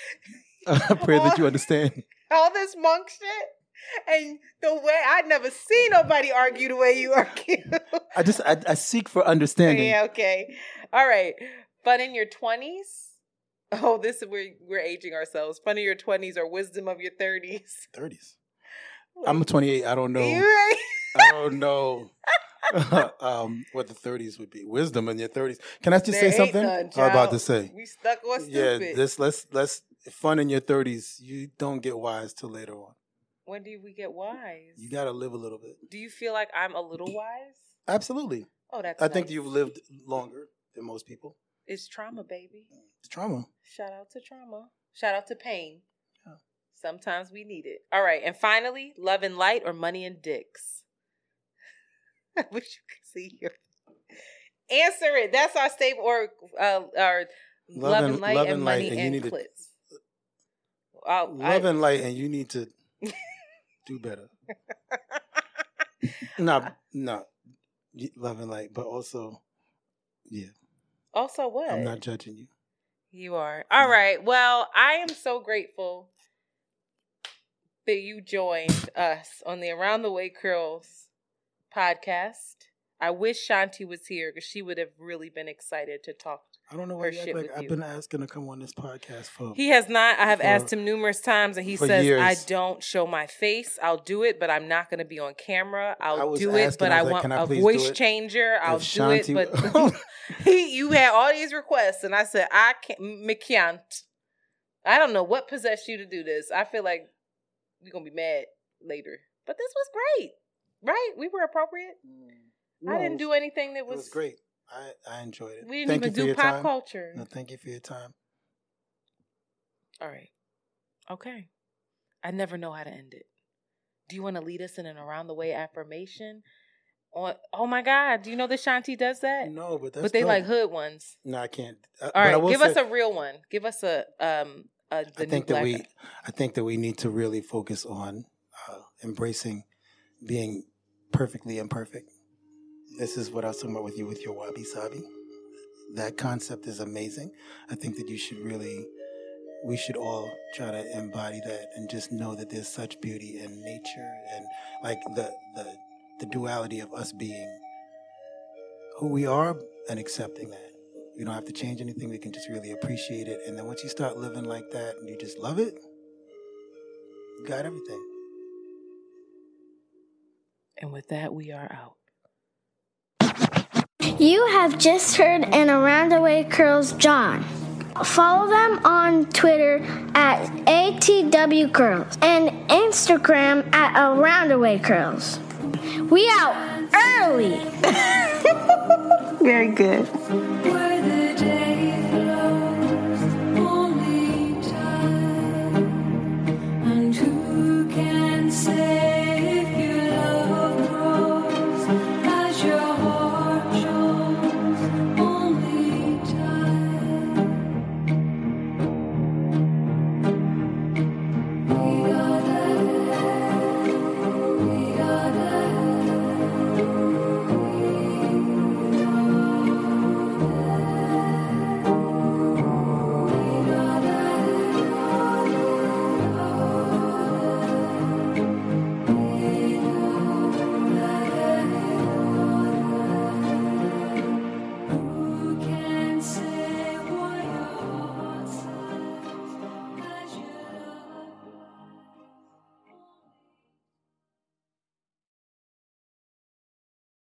I pray that you understand. All this monk shit. And the way I'd never seen nobody argue the way you argue. I just I, I seek for understanding. yeah, okay. All right. Fun in your twenties. Oh, this is we're we're aging ourselves. Fun in your twenties or wisdom of your thirties. Thirties. I'm 28. I don't know. Right? I don't know um, what the 30s would be. Wisdom in your 30s. Can I just There say something? none, I was about to say. We stuck on stupid. Yeah, this let's let's fun in your 30s. You don't get wise till later on. when do we get wise? You got to live a little bit. Do you feel like I'm a little wise? Absolutely. Oh, that's. I think you've lived longer than most people. It's trauma, baby. It's trauma. Shout out to trauma. Shout out to pain. Yeah. Sometimes we need it. All right, and finally, love and light or money and dicks. I wish you could see your answer it. That's our staple or uh, our love, and, light love and, and light, money and and, you need to- clits. Oh, Love I- and light, and you need to do better. no, no, love and light, but also, yeah, also what? I'm not judging you. You are. All right. Well, I am so grateful that you joined us on the Around the Way Curls podcast. I wish Shanti was here because she would have really been excited to talk. I don't know Her why you shit like with I've you. been asking to come on this podcast for. He has not. I have For- asked him numerous times, and he says, years. "I don't show my face. I'll do it, but I'm not going to be on camera. I I'll do it, asking, but I I, was like, want "Can I a voice changer. I'll If do it, but he, you had all these requests, and I said, I can't, me can't. I don't know what possessed you to do this. I feel like you're gonna be mad later, but this was great, right? We were appropriate. Mm. I didn't do anything that It was, was great. I I enjoyed it. We didn't thank even you for do pop time. culture. No, thank you for your time. All right, okay. I never know how to end it. Do you want to lead us in an around the way affirmation? On oh my God, do you know that Shanti does that? No, but that's but they dope. like hood ones. No, I can't. Uh, All right, give say- us a real one. Give us a um a the I think that we, I think that we need to really focus on uh, embracing being perfectly imperfect. This is what I was talking about with you with your wabi sabi. That concept is amazing. I think that you should really, we should all try to embody that and just know that there's such beauty in nature and like the the the duality of us being who we are and accepting that. We don't have to change anything. We can just really appreciate it. And then once you start living like that and you just love it, you got everything. And with that, we are out. You have just heard an Around the Way Curls John. Follow them on Twitter at ATW Curls and Instagram at Around the Way Curls. We out early. Very good.